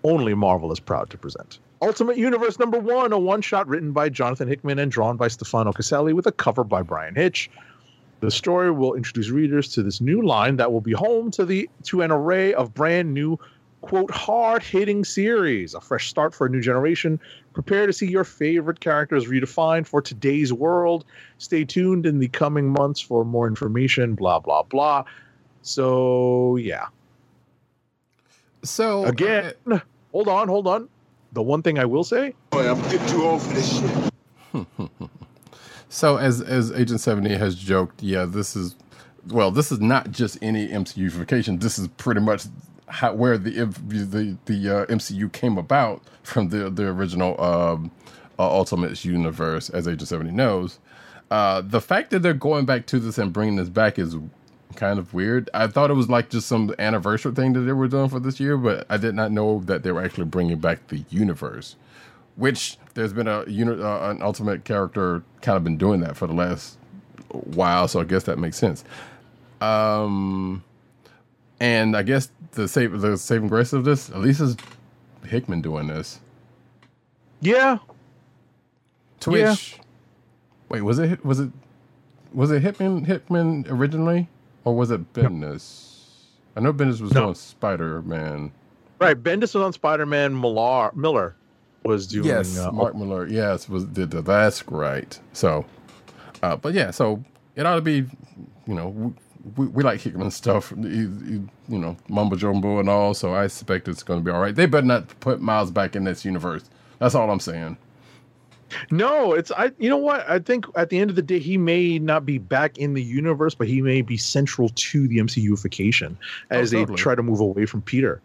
Only Marvel is proud to present. Ultimate Universe number one, a one shot written by Jonathan Hickman and drawn by Stefano Caselli with a cover by Bryan Hitch. The story will introduce readers to this new line that will be home to the to an array of brand new quote hard hitting series, a fresh start for a new generation. Prepare to see your favorite characters redefined for today's world. Stay tuned in the coming months for more information. Blah blah blah. So yeah. So again, uh, hold on, hold on. The one thing I will say, boy, I'm getting too old for this shit. So as as Agent Seventy has joked, yeah, this is well, this is not just any MCUification. This is pretty much how, where the the the uh, MCU came about from the the original um, uh, Ultimates universe, as Agent Seventy knows. Uh, the fact that they're going back to this and bringing this back is kind of weird. I thought it was like just some anniversary thing that they were doing for this year, but I did not know that they were actually bringing back the universe which there's been a unit, uh, an ultimate character kind of been doing that for the last while, so I guess that makes sense. Um, and I guess the save the saving grace of this, at least is Hickman doing this. Yeah. Twitch. yeah. wait, was it was it was it Hickman Hickman originally, or was it Bendis? No. I know Bendis was no. on Spider Man. Right, Bendis was on Spider Man. Millar Miller was doing. Yes, uh, Mark Millar. Yes, was did the, that's right. So, uh, but yeah, so it ought to be, you know, we, we like Hickman stuff, you, you, you know, mumbo jumbo and all. So I suspect it's going to be all right. They better not put Miles back in this universe. That's all I'm saying. No, it's I. You know what? I think at the end of the day, he may not be back in the universe, but he may be central to the MCUification as Oh, they try to move away from Peter.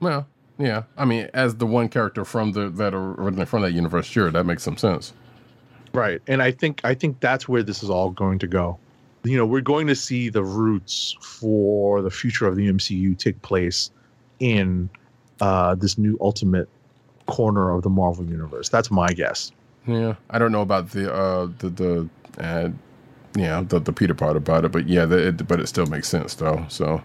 Well, yeah. I mean, as the one character from the that are originally from that universe, sure, that makes some sense. Right. And I think I think that's where this is all going to go. You know, we're going to see the roots for the future of the MCU take place in uh, this new ultimate corner of the Marvel universe. That's my guess. Yeah, I don't know about the uh the the uh, yeah the the Peter part about it, but yeah, the, it, but it still makes sense though. So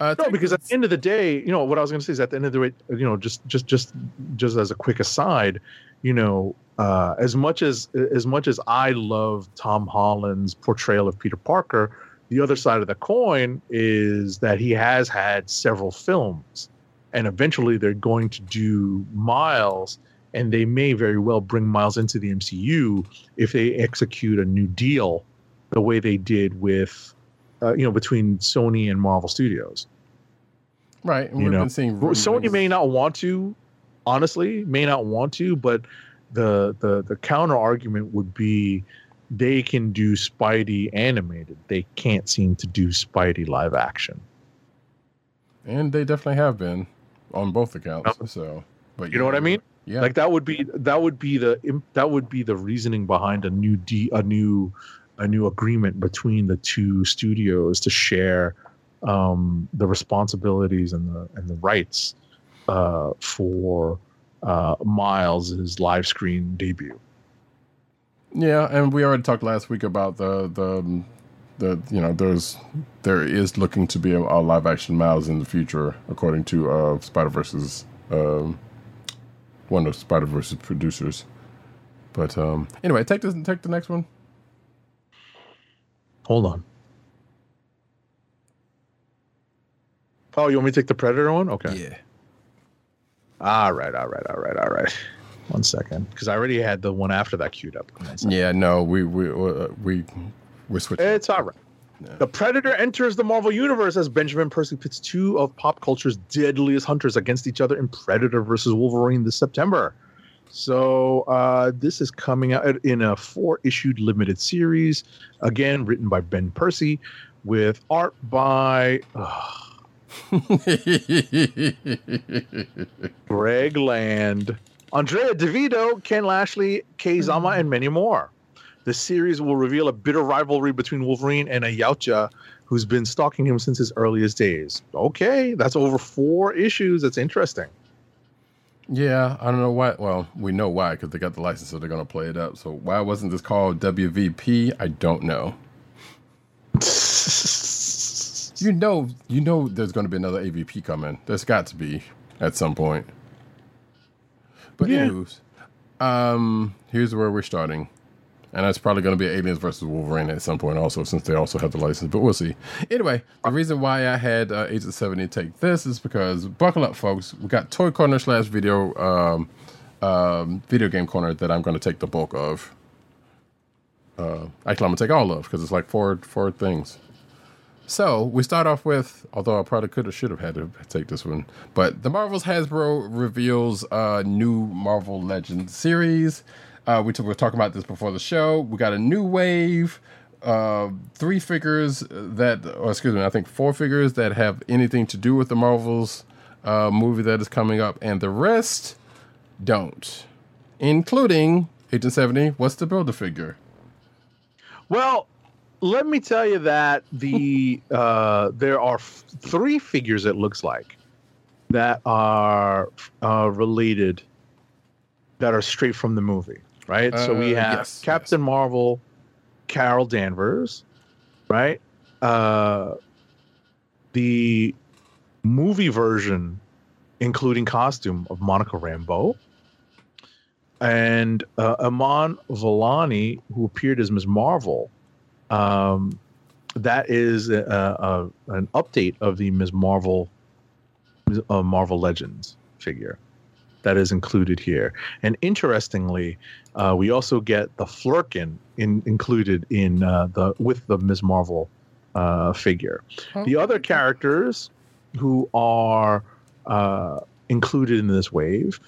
uh, No, because at the end of the day, you know what I was going to say is at the end of the day, you know, just just just just as a quick aside, you know, uh, as much as as much as I love Tom Holland's portrayal of Peter Parker, the other side of the coin is that he has had several films, and eventually they're going to do Miles, and they may very well bring Miles into the MCU if they execute a new deal, the way they did with. Uh, you know, between Sony and Marvel Studios right, and you we've know been seeing Sony may not want to, honestly, may not want to, but the the the counter argument would be they can do Spidey animated. They can't seem to do Spidey live action. and they definitely have been on both accounts. So, but You know what I mean? Yeah, Like that would be that would be the that would be the reasoning behind a new D, a new a new agreement between the two studios to share um, the responsibilities and the and the rights uh, for uh, Miles's live screen debut. Yeah, and we already talked last week about the the the you know there's there is looking to be a, a live action Miles in the future, according to uh, Spider Verse's um, one of Spider Verse's producers. But um, anyway, take this take the next one. Hold on. Oh, you want me to take the Predator one? Okay. Yeah. All right, all right, all right, all right. One second, because I already had the one after that queued up. Yeah, no, we we uh, we we switching. It's all right. The Predator enters the Marvel Universe as Benjamin Percy pits two of pop culture's deadliest hunters against each other in Predator versus Wolverine this September. So uh, this is coming out in a four-issued limited series, again written by Ben Percy, with art by Greg Land, Andrea Di Vito, Ken Lashley, Kei Zama, and many more. The series will reveal a bitter rivalry between Wolverine and a Yautja who's been stalking him since his earliest days. Okay, that's over four issues. That's interesting. Yeah, I don't know why. Well, we know why because they got the license, so they're going to play it up. So why wasn't this called WVP? I don't know. You know, you know, there's going to be another AVP coming. There's got to be at some point. But Yeah. anyways, um, here's where we're starting, and that's probably going to be Aliens versus Wolverine at some point, also since they also have the license. But we'll see. Anyway, the reason why I had uh, Agent Seventy take this is because buckle up, folks. We got Toy Corner slash Video um, um, Video Game Corner that I'm going to take the bulk of. Uh, actually, I'm gonna take all of because it's like four four things. So we start off with, although I probably could have should have had to take this one, but the Marvel's Hasbro reveals a new Marvel Legends series. Uh, we t- were talking about this before the show. We got a new wave, uh, three figures that, or excuse me, I think four figures that have anything to do with the Marvels uh, movie that is coming up, and the rest don't, including Agent Seventy. What's the build a figure? Well, let me tell you that the uh, there are f- three figures. It looks like that are uh, related, that are straight from the movie, right? so we Uh, have yes, Captain Marvel, Carol Danvers, right? Uh, the movie version, including costume of Monica Rambeau, and uh, Iman Vellani, who appeared as Ms. Marvel. Um, that is a, a, an update of the Ms. Marvel, uh, Marvel Legends figure that is included here. And interestingly, uh, we also get the Flerken in, included in uh, the with the Ms. Marvel uh, figure. The other characters who are uh, included in this wave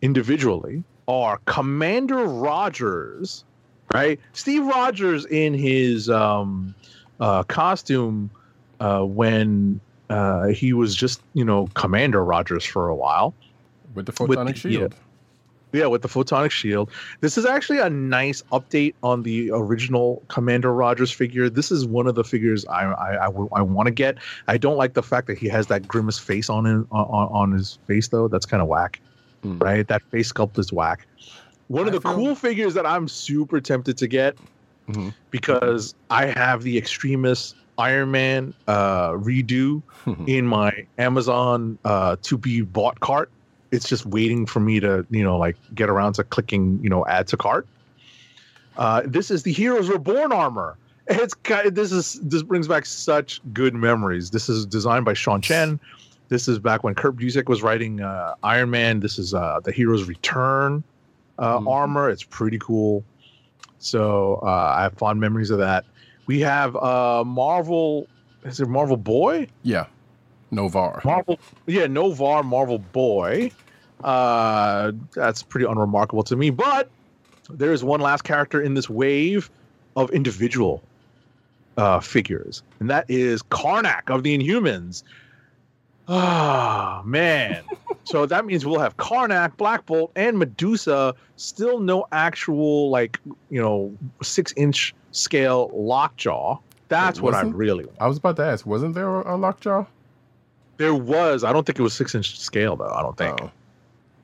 individually are Commander Rogers, right? Steve Rogers in his um, uh, costume uh, when uh, he was just, you know, Commander Rogers for a while. With the photonic the- shield. Yeah, with the photonic shield. This is actually a nice update on the original Commander Rogers figure. This is one of the figures I I, I, want to get. I don't like the fact that he has that grimace face on him, on, on his face though. That's kind of whack, Hmm. right? That face sculpt is whack. One of I the feel- cool figures that I'm super tempted to get Mhm. because I have the extremist Iron Man uh, redo in my Amazon uh, to be bought cart. It's just waiting for me to, you know, like get around to clicking, you know, add to cart. Uh, this is the Heroes Reborn armor. It's ki- this is this brings back such good memories. This is designed by Sean Chen. This is back when Kurt Busiek was writing uh, Iron Man. This is uh, the Heroes Return uh, Mhm. armor. It's pretty cool. So uh, I have fond memories of that. We have uh, Marvel. Is it Marvel Boy? Yeah. Noh-Varr. Marvel, yeah, Noh-Varr Marvel Boy. Uh, that's pretty unremarkable to me. But there is one last character in this wave of individual uh, figures, and that is Karnak of the Inhumans. Ah, man. so that means we'll have Karnak, Black Bolt, and Medusa. Still no actual, like, you know, six inch scale lockjaw. That's what I wasn't- really want. I was about to ask, wasn't there a lockjaw? There was. I don't think it was six inch scale though. I don't think. Oh.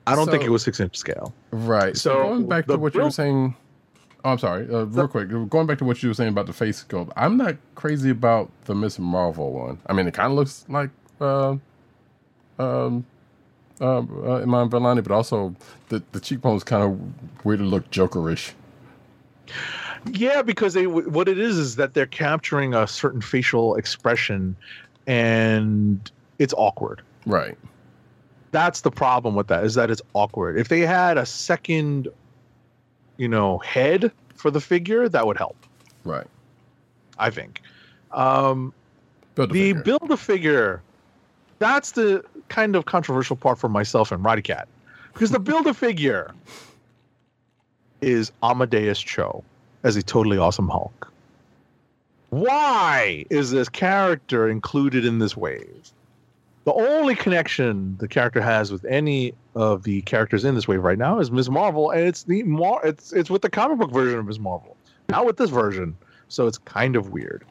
I don't think it was six inch scale. Right. So, So, going back to what you were saying. Oh, I'm sorry. Uh, real quick, going back to what you were saying about the face sculpt. I'm not crazy about the Miss Marvel one. I mean, it kind of looks like uh, um, uh, uh, Iman Vellani, but also the the cheekbones kind of weirdly look Jokerish. Yeah, because they what it is is that they're capturing a certain facial expression, and it's awkward. Right. That's the problem with that is that it's awkward. If they had a second, you know, head for the figure, that would help. Right. I think. Um, Build the build a figure that's the kind of controversial part for myself and Roddykat because the build a figure is Amadeus Cho as a totally awesome Hulk. Why is this character included in this wave? The only connection the character has with any of the characters in this wave right now is Ms. Marvel, and it's the Mar- it's it's with the comic book version of Ms. Marvel, not with this version. So it's kind of weird.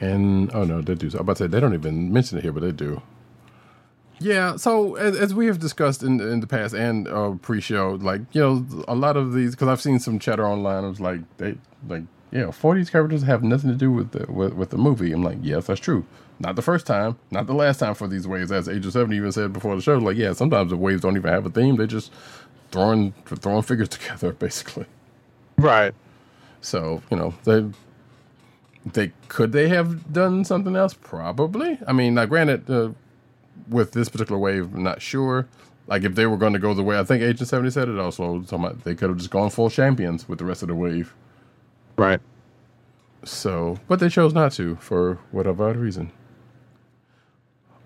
And oh no, they do. I'm about to say they don't even mention it here, but they do. Yeah. So as, as we have discussed in in the past and uh, pre-show, like you know, a lot of these because I've seen some chatter online. It was like they like yeah, four of these characters have nothing to do with the with, with the movie. I'm like, yes, that's true. Not the first time, not the last time for these waves. As Age of Seven even said before the show, like yeah, sometimes the waves don't even have a theme. They're just throwing throwing figures together basically. Right. So you know they they could they have done something else? Probably. I mean, now granted, uh, with this particular wave, I'm not sure. Like if they were going to go the way I think Agent Seventy said it also, talking about they could have just gone full champions with the rest of the wave. Right. So, but they chose not to for whatever reason.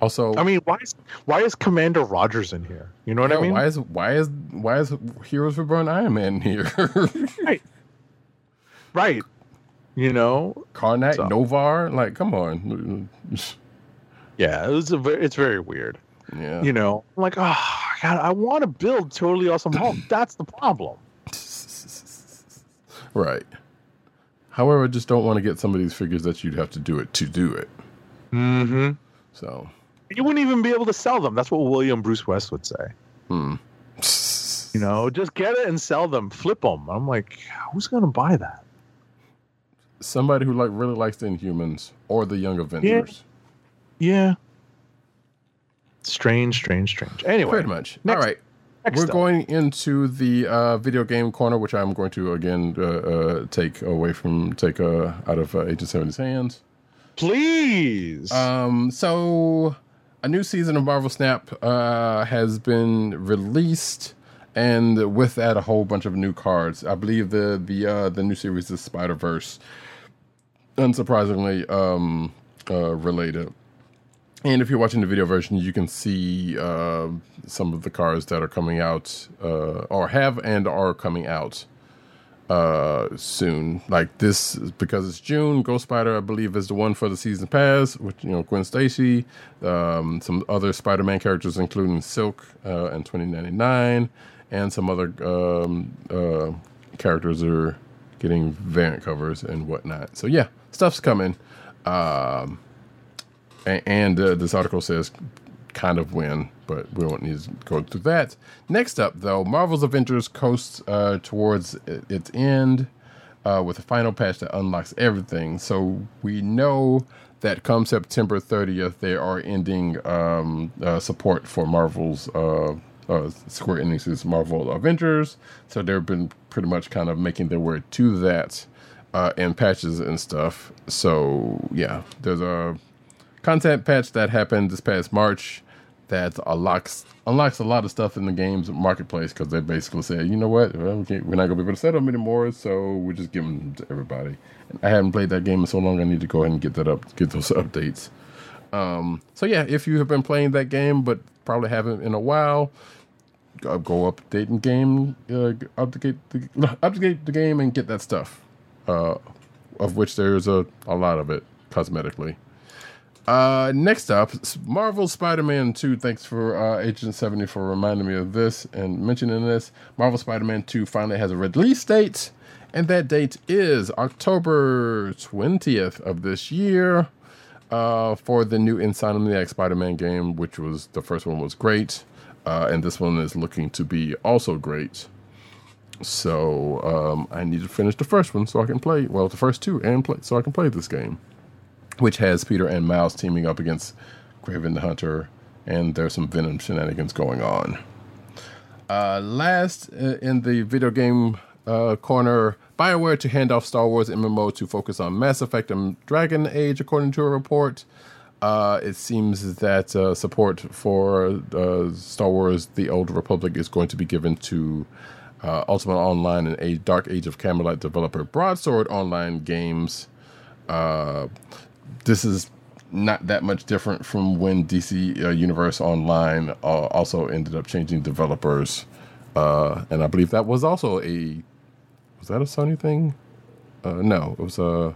Also, I mean, why is why is Commander Rogers in here? You know what yeah, I mean? why is why is why is Heroes Reborn Iron Man here? right. Right. You know. Karnak, So- Noh-Varr, like come on. Yeah, it was a it's very weird. Yeah. You know, I'm like, oh God, I want to build totally awesome Hulk. That's the problem. Right. However, I just don't want to get some of these figures that you'd have to do it to do it. Mm-hmm. So, You wouldn't even be able to sell them. That's what William Bruce West would say. hmm. You know, just get it and sell them, flip them. I'm like, who's gonna buy that? Somebody who like really likes the Inhumans or the Young Avengers. Yeah. Strange, strange, strange. Anyway, Pretty much. next- All right. next We're up. going into the uh, video game corner, which I'm going to again uh, uh, take away from take uh, out of uh, Agent 70's hands. please. Um, so a new season of Marvel Snap uh, has been released, and with that, a whole bunch of new cards. I believe the the uh, the new series is Spider Verse, unsurprisingly um, uh, related. And if you're watching the video version, you can see uh, some of the cards that are coming out, uh, or have and are coming out uh, soon. Like this, because it's June. Ghost Spider, I believe, is the one for the season pass. Which you know, Gwen Stacy, um, some other Spider-Man characters, including Silk uh, and 2099, and some other um, uh, characters are getting variant covers and whatnot. So yeah, stuff's coming. Um, and, and uh, this article says kind of win, but we won't need to go through that. Next up, though, Marvel's Avengers coasts uh, towards its end uh, with a final patch that unlocks everything. So we know that come September 30th, they are ending um, uh, support for Marvel's. Uh, uh, Square Enix's Marvel Avengers, so they've been pretty much kind of making their way to that uh, in patches and stuff. So yeah, there's a content patch that happened this past March that unlocks unlocks a lot of stuff in the game's marketplace because they basically said, you know what, well, we are not gonna be able to set them anymore, so we're just giving them to everybody. And I haven't played that game in so long, I need to go ahead and get that up, get those updates. Um, so yeah, if you have been playing that game but probably haven't in a while, go, go update the game, uh, update the update the game and get that stuff. Uh, of which there's a, a lot of it cosmetically. Uh, next up, Marvel Spider-Man 2. Thanks for uh, Agent 70 for reminding me of this and mentioning this. Marvel Spider-Man 2 finally has a release date, and that date is October 20th of this year uh, for the new Insomniac Spider-Man game, which was the first one was great, uh, and this one is looking to be also great. So um, I need to finish the first one so I can play. Well, the first two and play so I can play this game which has Peter and Miles teaming up against Kraven the Hunter, and there's some Venom shenanigans going on. Uh, last uh, in the video game uh, corner, BioWare to hand off Star Wars MMO to focus on Mass Effect and Dragon Age, according to a report. Uh, it seems that uh, support for uh, Star Wars The Old Republic is going to be given to uh, Ultima Online and a Dark Age of Camelot developer Broadsword Online Games. This is not that much different from when DC uh, Universe Online uh, also ended up changing developers, uh, and I believe that was also a was that a Sony thing? Uh, no, it was a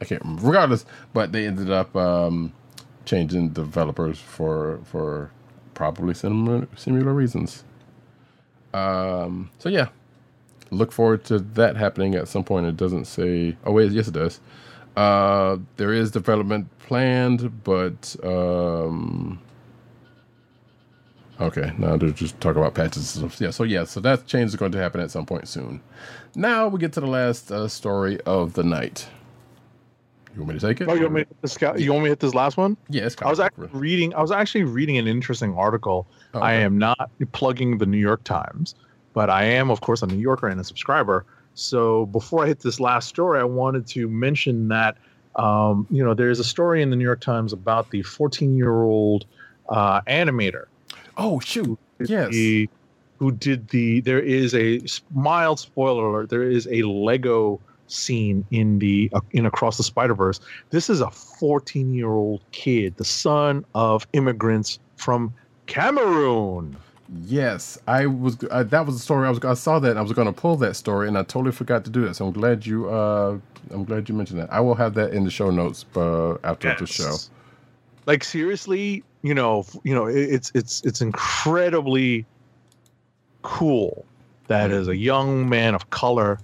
I can't remember. Regardless, but they ended up um, changing developers for for probably similar similar reasons. Um, so yeah, look forward to that happening at some point. It doesn't say. Oh wait, yes it does. Uh, there is development planned, but um, okay. Now they're just talk about patches. And stuff. Yeah, so yeah, so that change is going to happen at some point soon. Now we get to the last uh, story of the night. You want me to take it? Oh, you want me to hit this, you want me to hit this last one? Yes. I was actually reading. I was actually reading an interesting article. Oh, okay. I am not plugging the New York Times, but I am, of course, a New Yorker and a subscriber. So before I hit this last story, I wanted to mention that um, you know there's a story in the New York Times about the 14 year old uh, animator. Oh shoot! Yes. The, who did the? There is a mild spoiler alert. There is a Lego scene in the uh, in Across the Spider Verse. This is a 14 year old kid, the son of immigrants from Cameroon. Yes, I was. Uh, that was the story I was. I saw that. I was going to pull that story, and I totally forgot to do that. So I'm glad you. Uh, I'm glad you mentioned that. I will have that in the show notes uh, after yes. the show. Like seriously, you know, you know, it's it's it's incredibly cool that as a young man of color,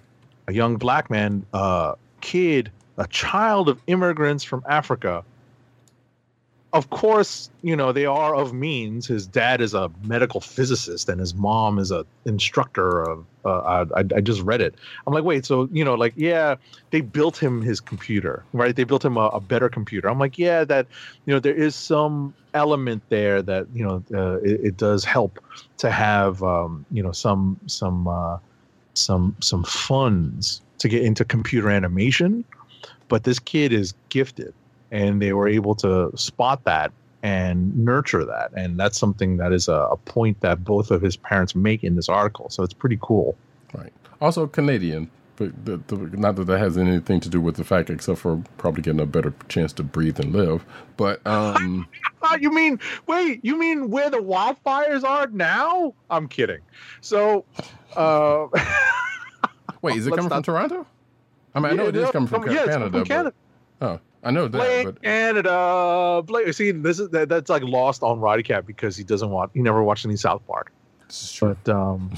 a young black man, uh, kid, a child of immigrants from Africa, of course, you know, they are of means. His dad is a medical physicist and his mom is a instructor of uh, I, I just read it. I'm like, wait, so, you know, like, yeah, they built him his computer, right? They built him a, a better computer. I'm like, yeah, that, you know, there is some element there that, you know, uh, it, it, does help to have, um, you know, some, some, uh, some, some funds to get into computer animation. But this kid is gifted and they were able to spot that and nurture that. And that's something that is a, a point that both of his parents make in this article. So it's pretty cool. Right. Also Canadian, but the, the, not that that has anything to do with the fact, except for probably getting a better chance to breathe and live. But um, you mean wait? You mean where the wildfires are now? I'm kidding. So, uh, wait, is it coming from Toronto? I mean, I know it is coming from yeah, it's Canada. coming from but- Canada. oh, I know that, Blake but Canada. Blake. See, this is that, that's like lost on Roddykat because he doesn't want. He never watched any South Park. this is true. But um,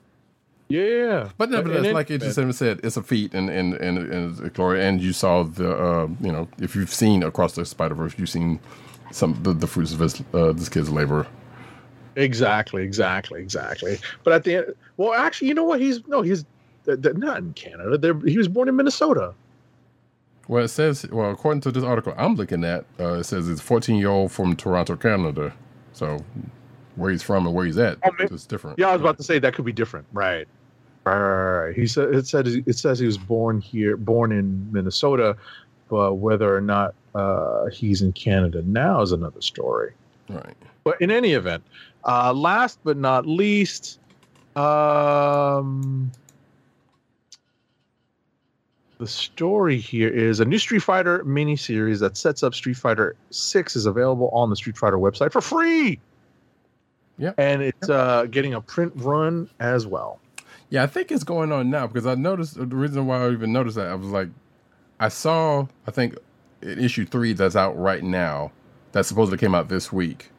yeah. But nevertheless, like it just said, it's a feat, and and and, and glory. And you saw the, uh, you know, if you've seen across the Spider Verse, you've seen some the, the fruits of his, uh, this kid's labor. Exactly, exactly, exactly. But at the end, well, actually, you know what? He's no, he's th- th- not in Canada. They're, he was born in Minnesota. Well, it says, well, according to this article I'm looking at, uh, it says it's 14 year old from Toronto, Canada. So where he's from and where he's at Oh, is different. Yeah, I was about to say that could be different, right? Right, right, right. He said it said it says he was born here, born in Minnesota, but whether or not uh, he's in Canada now is another story. Right. But in any event, uh, last but not least, um, the story here is a new Street Fighter miniseries that sets up Street Fighter Six is available on the Street Fighter website for free. Yeah. and it's uh, getting a print run as well. Yeah, I think it's going on now because I noticed the reason why I even noticed that I was like, I saw I think in issue three that's out right now that supposedly came out this week,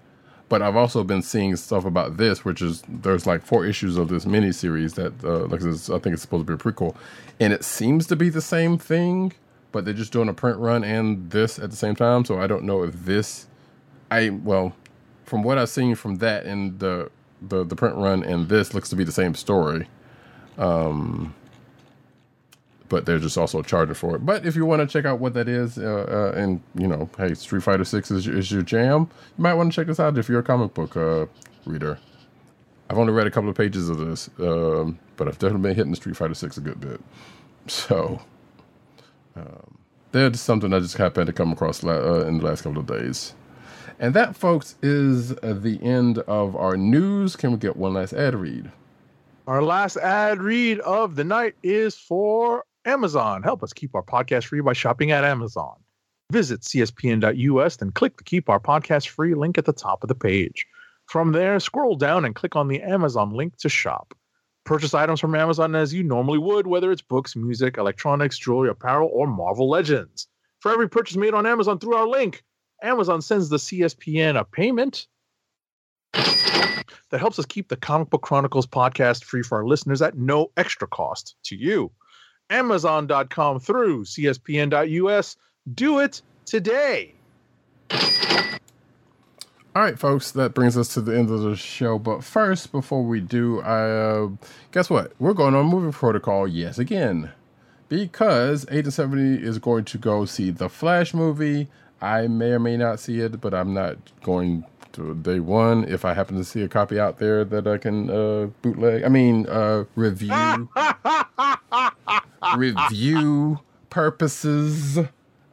but I've also been seeing stuff about this, which is there's like four issues of this miniseries that uh, like this, I think it's supposed to be a prequel, and it seems to be the same thing, but they're just doing a print run and this at the same time. So I don't know if this, I well, from what I've seen from that and the the the print run and this looks to be the same story but they're just also a charger for it. But if you want to check out what that is, uh, uh, and you know, hey, Street Fighter Six is, your- is your jam, you might want to check this out if you're a comic book uh, reader. I've only read a couple of pages of this, um, but I've definitely been hitting Street Fighter Six a good bit. So um, that's something I just happened to come across la- uh, in the last couple of days. And that, folks, is the end of our news. Can we get one last ad read? Our last ad read of the night is for Amazon. Help us keep our podcast free by shopping at Amazon. Visit cspn.us, then click the Keep Our Podcast Free link at the top of the page. From there, scroll down and click on the Amazon link to shop. Purchase items from Amazon as you normally would, whether it's books, music, electronics, jewelry, apparel, or Marvel Legends. For every purchase made on Amazon through our link, Amazon sends the CSPN a payment that helps us keep the Comic Book Chronicles podcast free for our listeners at no extra cost to you. Amazon.com through CSPN.us. Do it today. All right, folks, that brings us to the end of the show. But first, before we do, I uh, guess what? We're going on movie protocol yes again because Agent 70 is going to go see the Flash movie. I may or may not see it, but I'm not going to day one. If I happen to see a copy out there that I can uh, bootleg, I mean, uh, review, review purposes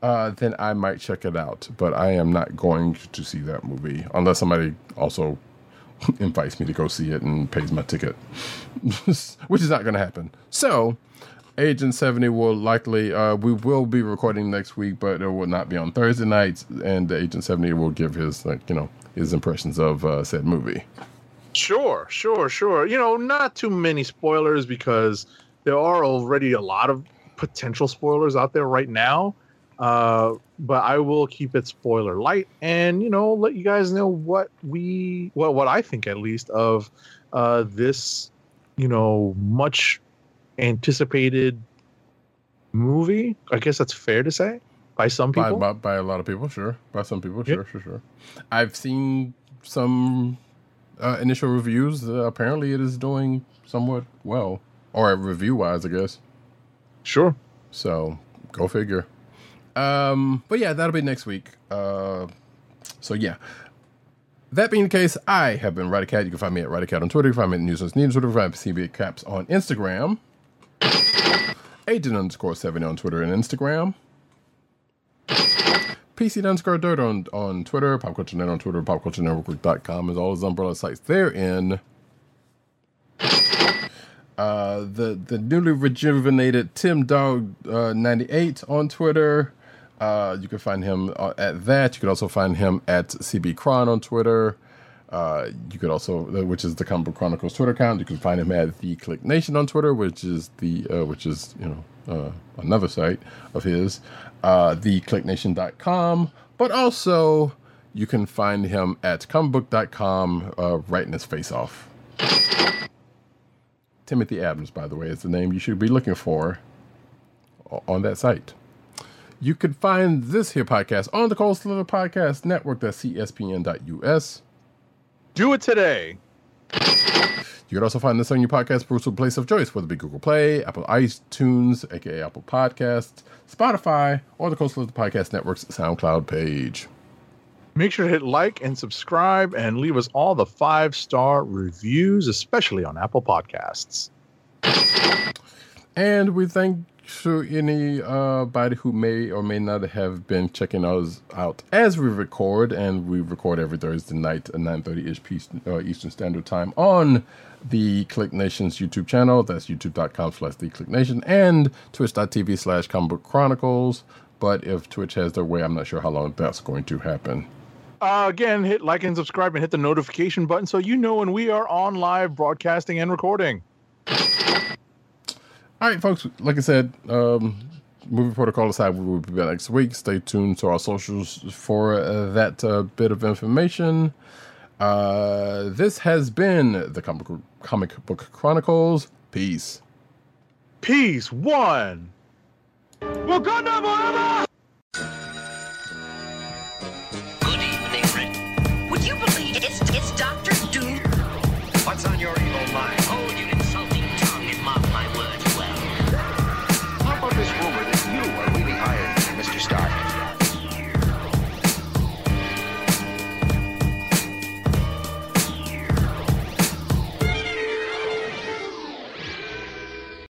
uh, then I might check it out. But I am not going to see that movie unless somebody also invites me to go see it and pays my ticket, which is not going to happen. So, Agent 70 will likely, uh, we will be recording next week, but it will not be on Thursday nights. And Agent 70 will give his, like, you know, his impressions of uh, said movie. Sure, sure, sure. You know, not too many spoilers because there are already a lot of potential spoilers out there right now. Uh, but I will keep it spoiler light and you know let you guys know what we well what I think at least of uh, this you know much anticipated movie. I guess that's fair to say by some people. by, by a lot of people, sure. By some people, Yep. sure, sure, sure. I've seen some uh, initial reviews. Uh, apparently, it is doing somewhat well, or review wise, I guess. Sure. So go figure. Um, but yeah, that'll be next week. Uh, so yeah. That being the case, I have been Roddykat. You can find me at Roddykat on Twitter. You can find me at News on Twitter. You can find me at CB Caps on Instagram. Agent underscore 70 on Twitter and Instagram. PC underscore dirt on, on Twitter, Pop Culture Net on Twitter, popculturenetwork.com is all his umbrella sites therein. Uh, the the newly rejuvenated Tim Dog uh, 98 on Twitter. Uh, you can find him uh, at that. You can also find him at CB Cron on Twitter. Uh, you could also, which is the Comic Chronicles Twitter account. You can find him at the Kliq Nation on Twitter, which is the which is you know another site of his, uh, thekliqnation.com. But also, you can find him at comicbook.com, uh, writing his face off. Timothy Adams, by the way, is the name you should be looking for on that site. You can find this here podcast on the Cold Slither Podcast Network. That's cspn.us. Do it today. You can also find this on your podcast Brutal place of choice, whether it be Google Play, Apple iTunes, aka Apple Podcasts, Spotify, or the Cold Slither Podcast Network's SoundCloud page. Make sure to hit like and subscribe and leave us all the five star reviews, especially on Apple Podcasts. And we thank to anybody who may or may not have been checking us out as we record, and we record every Thursday night at 9.30 ish uh, Eastern Standard Time on the Kliq Nation's YouTube channel. That's youtube.com slash the Click Nation and twitch.tv slash comic book chronicles. But if Twitch has their way, I'm not sure how long that's going to happen. Uh, again, hit like and subscribe and hit the notification button so you know when we are on live broadcasting and recording. All right, folks. Like I said, um, movie protocol aside, we will be back next week. Stay tuned to our socials for uh, that uh, bit of information. Uh, this has been the comic, comic book chronicles. Peace. Peace. One. Wakanda forever! on your